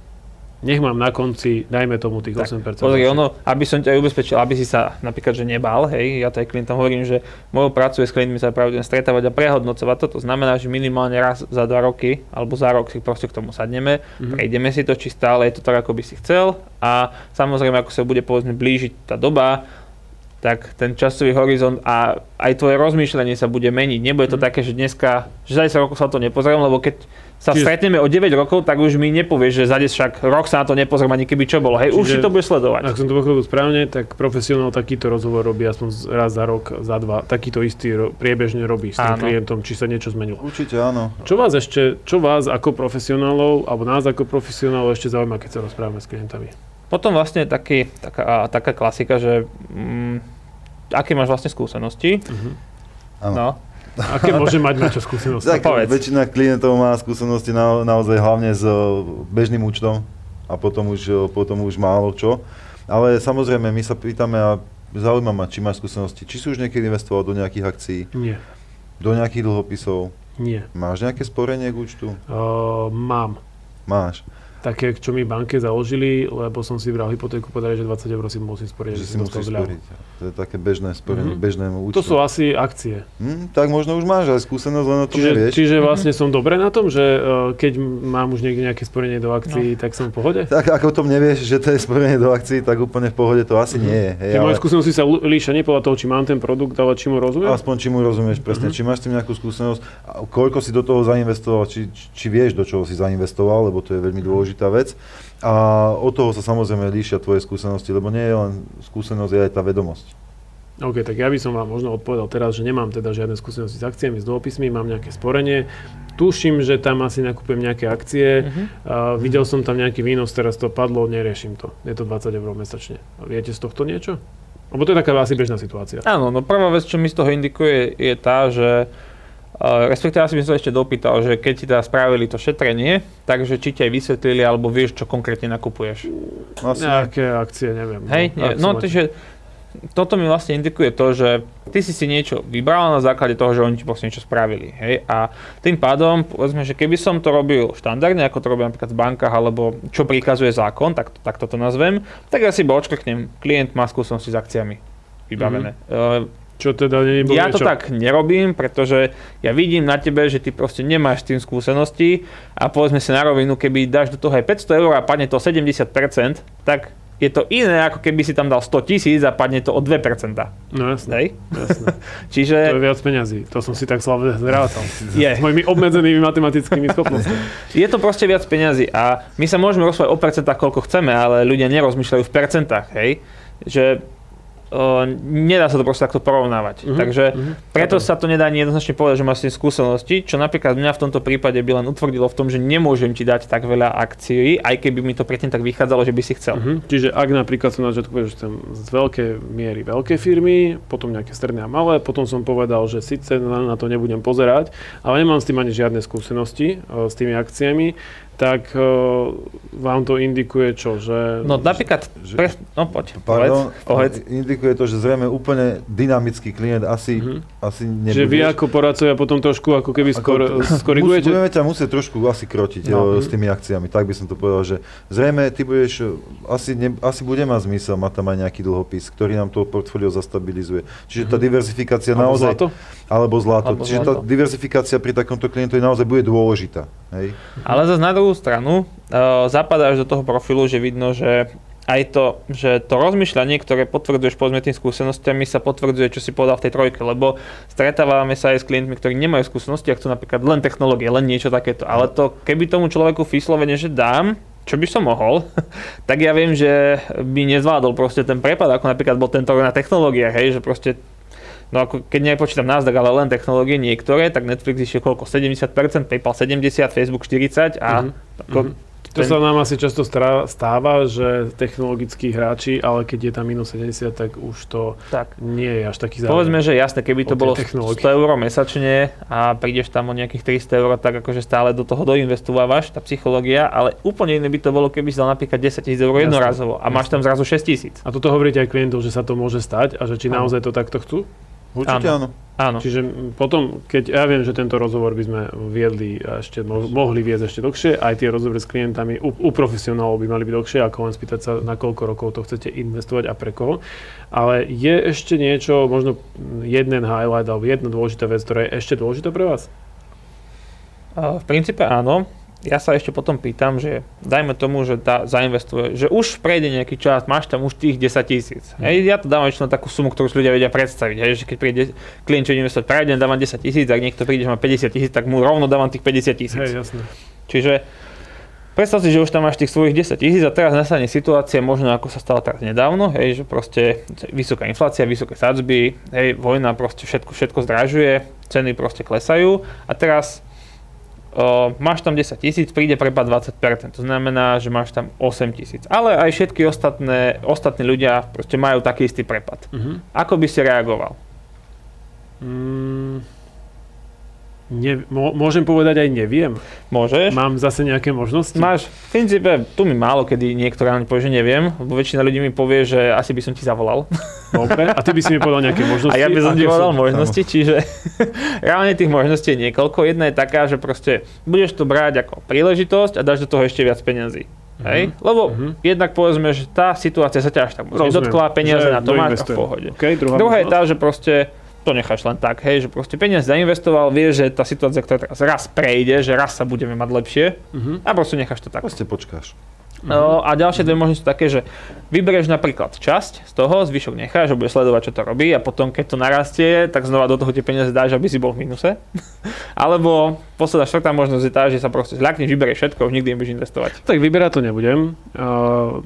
nech mám na konci, dajme tomu tých tak, 8%. Pozri, ono, aby som ťa ubezpečil, aby si sa napríklad, že nebal, hej, ja to aj klientom hovorím, že mojou prácu je s klientmi sa pravidelne stretávať a prehodnocovať to, to znamená, že minimálne raz za dva roky, alebo za rok si proste k tomu sadneme, mm-hmm. prejdeme si to, či stále je to tak, ako by si chcel a samozrejme, ako sa bude povedzme blížiť tá doba, tak ten časový horizont a aj tvoje rozmýšľanie sa bude meniť. Nebude to mm. také, že dneska, že za 10 rokov sa to nepozriem, lebo keď sa Čiže... stretneme o 9 rokov, tak už mi nepovieš, že za 10 však rok sa na to nepozriem ani keby čo bolo. Hej, Čiže, už si to bude sledovať. Ak som to pochopil správne, tak profesionál takýto rozhovor robí aspoň raz za rok, za dva. Takýto istý ro- priebežne robí s tým áno. klientom, či sa niečo zmenilo. Určite áno. Čo vás ešte, čo vás ako profesionálov, alebo nás ako profesionálov ešte zaujíma, keď sa rozprávame s klientami? Potom vlastne taký, taká, taká klasika, že mm, aké máš vlastne skúsenosti. Uh-huh. No. Aké môže mať Maťo skúsenosti? Tak, povedz. väčšina klientov má skúsenosti na, naozaj hlavne s o, bežným účtom a potom už, o, potom už málo čo. Ale samozrejme, my sa pýtame a zaujíma ma, či máš skúsenosti. Či si už niekedy investoval do nejakých akcií, Nie, do nejakých dlhopisov, nie. máš nejaké sporenie k účtu? Uh, mám. Máš. Také, čo mi banke založili, lebo som si bral hypotéku, povedali, že 20 eur si musím sporiť, Že aby si musíš sporiť. To je také bežné sporenie Mhm. k bežnému účtu. To sú asi akcie. Hm, tak možno už máš aj skúsenosť, len o tom Čiže, nevieš. čiže vlastne som dobre na tom, že uh, keď mám už niekde nejaké sporenie do akcií, tak som v pohode? Tak ako o tom nevieš, že to je sporenie do akcií, tak úplne v pohode to asi nie je. Hej, Že moje ale skúsenosti sa líšia nie podľa toho, či mám ten produkt, ale či mu rozumiem? aspoň či mu rozumieš presne, či máš s tým nejakú skúsenosť, koľko si do toho zainvestoval, či, či, vieš, do čoho si zainvestoval, lebo to je veľmi dôležitá vec. A od toho sa samozrejme líšia tvoje skúsenosti, lebo nie je len skúsenosť, je aj tá vedomosť. OK, tak ja by som vám možno odpovedal teraz, že nemám teda žiadne skúsenosti s akciami, s dlhopismi, mám nejaké sporenie. Tuším, že tam asi nakupujem nejaké akcie. Mhm. Uh, videl som tam nejaký výnos, teraz to padlo, neriešim to. Je to 20 eur mesačne. Viete z tohto niečo? Lebo to je taká asi bežná situácia. Áno, no prvá vec, čo mi z toho indikuje, je tá, že Uh, respektíve asi by som ešte dopýtal, že keď ti teda spravili to šetrenie, takže či ti aj vysvetlili, alebo vieš, čo konkrétne nakupuješ. Asi, Nejaké akcie, neviem. Hej, nie, no takže toto mi vlastne indikuje to, že ty si si niečo vybral na základe toho, že oni ti proste niečo spravili. Hej? A tým pádom, povedzme, že keby som to robil štandardne, ako to robia napríklad v bankách, alebo čo prikazuje zákon, tak, tak toto nazvem, tak ja si iba odškrknem, klient má skúsenosti s akciami vybavené. Mm-hmm. Čo teda je Ja to čo? tak nerobím, pretože ja vidím na tebe, že ty proste nemáš s tým skúsenosti a povedzme si na rovinu, keby dáš do toho aj 500 eur a padne to 70%, tak je to iné, ako keby si tam dal 100 tisíc a padne to o 2%. No jasné, Hej? jasné. *laughs* Čiže To je viac peňazí. To som si tak slavne zrátal. Je. S mojimi obmedzenými matematickými schopnosťami. je to proste viac peňazí a my sa môžeme rozprávať o percentách, koľko chceme, ale ľudia nerozmýšľajú v percentách, hej? Že nedá sa to proste takto porovnávať. Mhm, Takže mhm. preto sa to nedá ani jednoznačne povedať, že máš s tým skúsenosti, čo napríklad mňa v tomto prípade by len utvrdilo v tom, že nemôžem ti dať tak veľa akcií, aj keby mi to predtým tak vychádzalo, že by si chcel. Mhm. Čiže ak napríklad som na začiatku povedal, že chcem z veľkej miery veľké firmy, potom nejaké stredné a malé, potom som povedal, že síce na, na to nebudem pozerať, ale nemám s tým ani žiadne skúsenosti o, s tými akciami, tak o, vám to indikuje čo? Že, No napríklad, že- pre, no poď, Pardon, povedz, povedz. indikuje to, že zrejme úplne dynamický klient asi, Mhm. asi že vy ako poradcovia potom trošku ako keby skor, Ako- skorigujete? Budeme ťa musieť trošku asi krotiť No. s tými akciami, tak by som to povedal, že zrejme ty budeš, asi, ne, asi bude mať zmysel mať tam aj nejaký dlhopis, ktorý nám to portfólio zastabilizuje. Čiže tá diverzifikácia Mhm. Alebo naozaj... zlato? Alebo zlato. Alebo Čiže zlato. tá diverzifikácia pri takomto klientovi naozaj bude dôležitá. Hej? Ale zase na druhú stranu uh, zapadáš do toho profilu, že vidno, že aj to, že to rozmýšľanie, ktoré potvrdzuješ povedzme tým skúsenostiami, sa potvrdzuje, čo si povedal v tej trojke, lebo stretávame sa aj s klientmi, ktorí nemajú skúsenosti a chcú napríklad len technológie, len niečo takéto. Ale to, keby tomu človeku vyslovene, že dám, čo by som mohol, *laughs* tak ja viem, že by nezvládol proste ten prepad, ako napríklad bol tento na technológiách, hej, že proste No ako keď nepočítam Nasdaq, ale len technológie niektoré, tak Netflix išiel koľko? 70%, PayPal 70%, Facebook 40% a Mhm. ako, To sa nám asi často stáva, že technologickí hráči, ale keď je tam minus 70, tak už to tak. nie je až taký záujem. Povedzme, že jasné, keby to bolo technológie. 100 eur mesačne a prídeš tam o nejakých 300 eur, tak akože stále do toho doinvestovávaš, tá psychológia, ale úplne iné by to bolo, keby si dal napríklad 10 000 eur Jasné, jednorazovo a máš tam zrazu 6 tisíc. A toto hovoríte aj klientov, že sa to môže stať a že či naozaj to takto chcú? Určite áno. Áno. Čiže mm, potom, keď ja viem, že tento rozhovor by sme viedli a ešte mo- mohli viesť ešte dlhšie, aj tie rozhovory s klientami u, u profesionálov by mali byť dlhšie, ako len spýtať sa, na koľko rokov to chcete investovať a pre koho. Ale je ešte niečo, možno jeden highlight alebo jedna dôležitá vec, ktorá je ešte dôležitá pre vás? V princípe áno. Ja sa ešte potom pýtam, že dajme tomu, že tá zainvestuje, že už prejde nejaký čas, máš tam už tých 10 tisíc. Hej, ja to dávam ešte na takú sumu, ktorú si ľudia vedia predstaviť. Hej, že keď príde klient, čo investovať pravidelne, dávam 10 tisíc, ak niekto príde, že má 50 tisíc, tak mu rovno dávam tých 50 tisíc. Hej, jasné. Čiže predstav si, že už tam máš tých svojich 10 tisíc a teraz nastane situácia, možno ako sa stalo teraz nedávno, hej, že proste vysoká inflácia, vysoké sadzby, hej, vojna, proste všetko, všetko zdražuje, ceny proste klesajú a teraz o, máš tam 10 tisíc, príde prepad 20%, to znamená, že máš tam 8 tisíc. Ale aj všetky ostatné, ostatní ľudia proste majú taký istý prepad. Uh-huh. Ako by si reagoval? Mm, Ne, môžem povedať aj neviem? Môžeš. Mám zase nejaké možnosti? Máš, v princípe, tu mi málo kedy niekto reálne povie, že neviem, lebo väčšina ľudí mi povie, že asi by som ti zavolal. Dobre, a ty by si mi povedal nejaké možnosti? *laughs* A ja by som ti povedal možnosti, čiže *laughs* reálne tých možností je niekoľko. Jedna je taká, že proste budeš to brať ako príležitosť a dáš do toho ešte viac peniazy. Hej? Mm-hmm. Lebo mm-hmm. jednak povedzme, že tá situácia sa ťa až tak nedotkla, peniaze na to máš v pohode. Okay, druhá, druhá je tá, že proste to necháš len tak, hej, že proste peniaze zainvestoval, vieš, že tá situácia, ktorá teraz raz prejde, že raz sa budeme mať lepšie uh-huh. a proste necháš to tak. Proste počkáš. Uh-huh. a ďalšie dve možnosti sú také, že vyberieš napríklad časť z toho, zvyšok necháš, že bude sledovať, čo to robí a potom, keď to narastie, tak znova do toho tie peniaze dáš, aby si bol v minuse. *laughs* Alebo posledná štvrtá možnosť je tá, že sa proste zľakneš, vyberieš všetko, už nikdy nebudeš investovať. Tak vyberať to nebudem. Uh,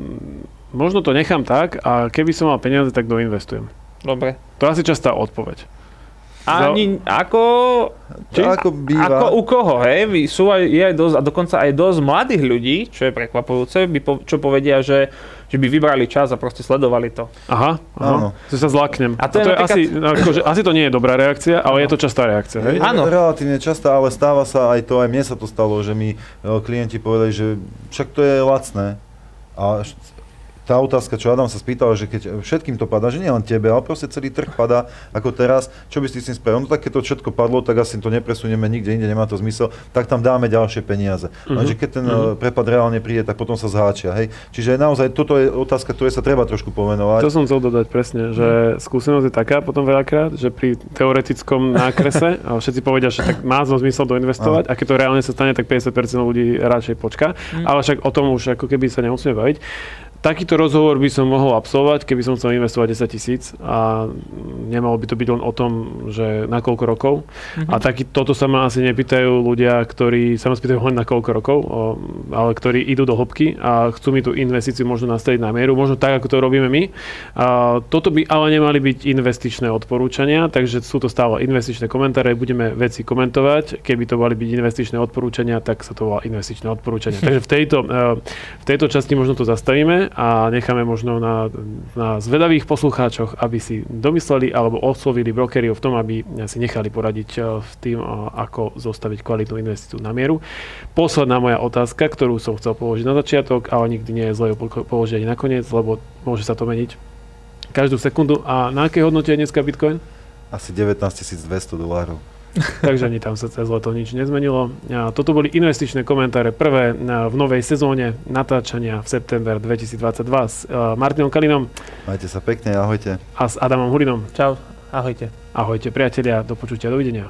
možno to nechám tak a keby som mal peniaze, tak doinvestujem. Dobre. To je asi častá odpoveď. Ani ako... Či, ako býva. Ako u koho, hej? Sú aj, je aj dosť, a dokonca aj dosť mladých ľudí, čo je prekvapujúce, by po, čo povedia, že, že by vybrali čas a proste sledovali to. Aha, aha. Áno. To sa zlaknem. A to, a to je, napríklad... asi, akože, asi to nie je dobrá reakcia, ale je to častá reakcia, hej? Áno. Relatívne častá, ale stáva sa aj to, aj mne sa to stalo, že mi e, klienti povedali, že však to je lacné. A tá otázka, čo Adam sa spýtal, že keď všetkým to padá, že nie len tebe, ale proste celý trh padá ako teraz, čo by si s tým spravil? No tak keď to všetko padlo, tak asi to nepresunieme nikde inde, nemá to zmysel, tak tam dáme ďalšie peniaze. Uh-huh. Lenže keď ten uh-huh. prepad reálne príde, tak potom sa zháčia. Hej? Čiže naozaj toto je otázka, ktoré sa treba trošku pomenovať. To som chcel dodať presne, že skúsenosť je taká potom veľakrát, že pri teoretickom nákrese *laughs* všetci povedia, že tak má zmysel doinvestovať uh-huh. a keď to reálne sa stane, tak 50% ľudí radšej počká. Uh-huh. Ale však o tom už ako keby sa nemusíme baviť. Takýto rozhovor by som mohol absolvovať, keby som chcel investovať 10 tisíc a nemalo by to byť len o tom, že na koľko rokov. Mm-hmm. A taký, toto sa ma asi nepýtajú ľudia, ktorí sa ma spýtajú len na koľko rokov, o, ale ktorí idú do hĺbky a chcú mi tú investíciu možno nastaviť na mieru, možno tak, ako to robíme my. A toto by ale nemali byť investičné odporúčania, takže sú to stále investičné komentáre, budeme veci komentovať. Keby to mali byť investičné odporúčania, tak sa to volá investičné odporúčania. *laughs* takže v tejto, e, v tejto časti možno to zastavíme a necháme možno na, na zvedavých poslucháčoch, aby si domysleli alebo oslovili brokeriov v tom, aby si nechali poradiť eh, v tým, eh, ako zostaviť kvalitnú investíciu na mieru. Posledná moja otázka, ktorú som chcel položiť na začiatok, ale nikdy nie je zle položiť na nakoniec, lebo môže sa to meniť každú sekundu. A na aké hodnote je dneska Bitcoin? Asi 19 200 dolárov. *laughs* Takže ani tam sa cez leto nič nezmenilo. A toto boli investičné komentáre prvé v novej sezóne natáčania v september 2022 s Martinom Kalinom. Majte sa pekne, ahojte. A s Adamom Hurinom. Čau, ahojte. Ahojte priatelia, do počutia, dovidenia.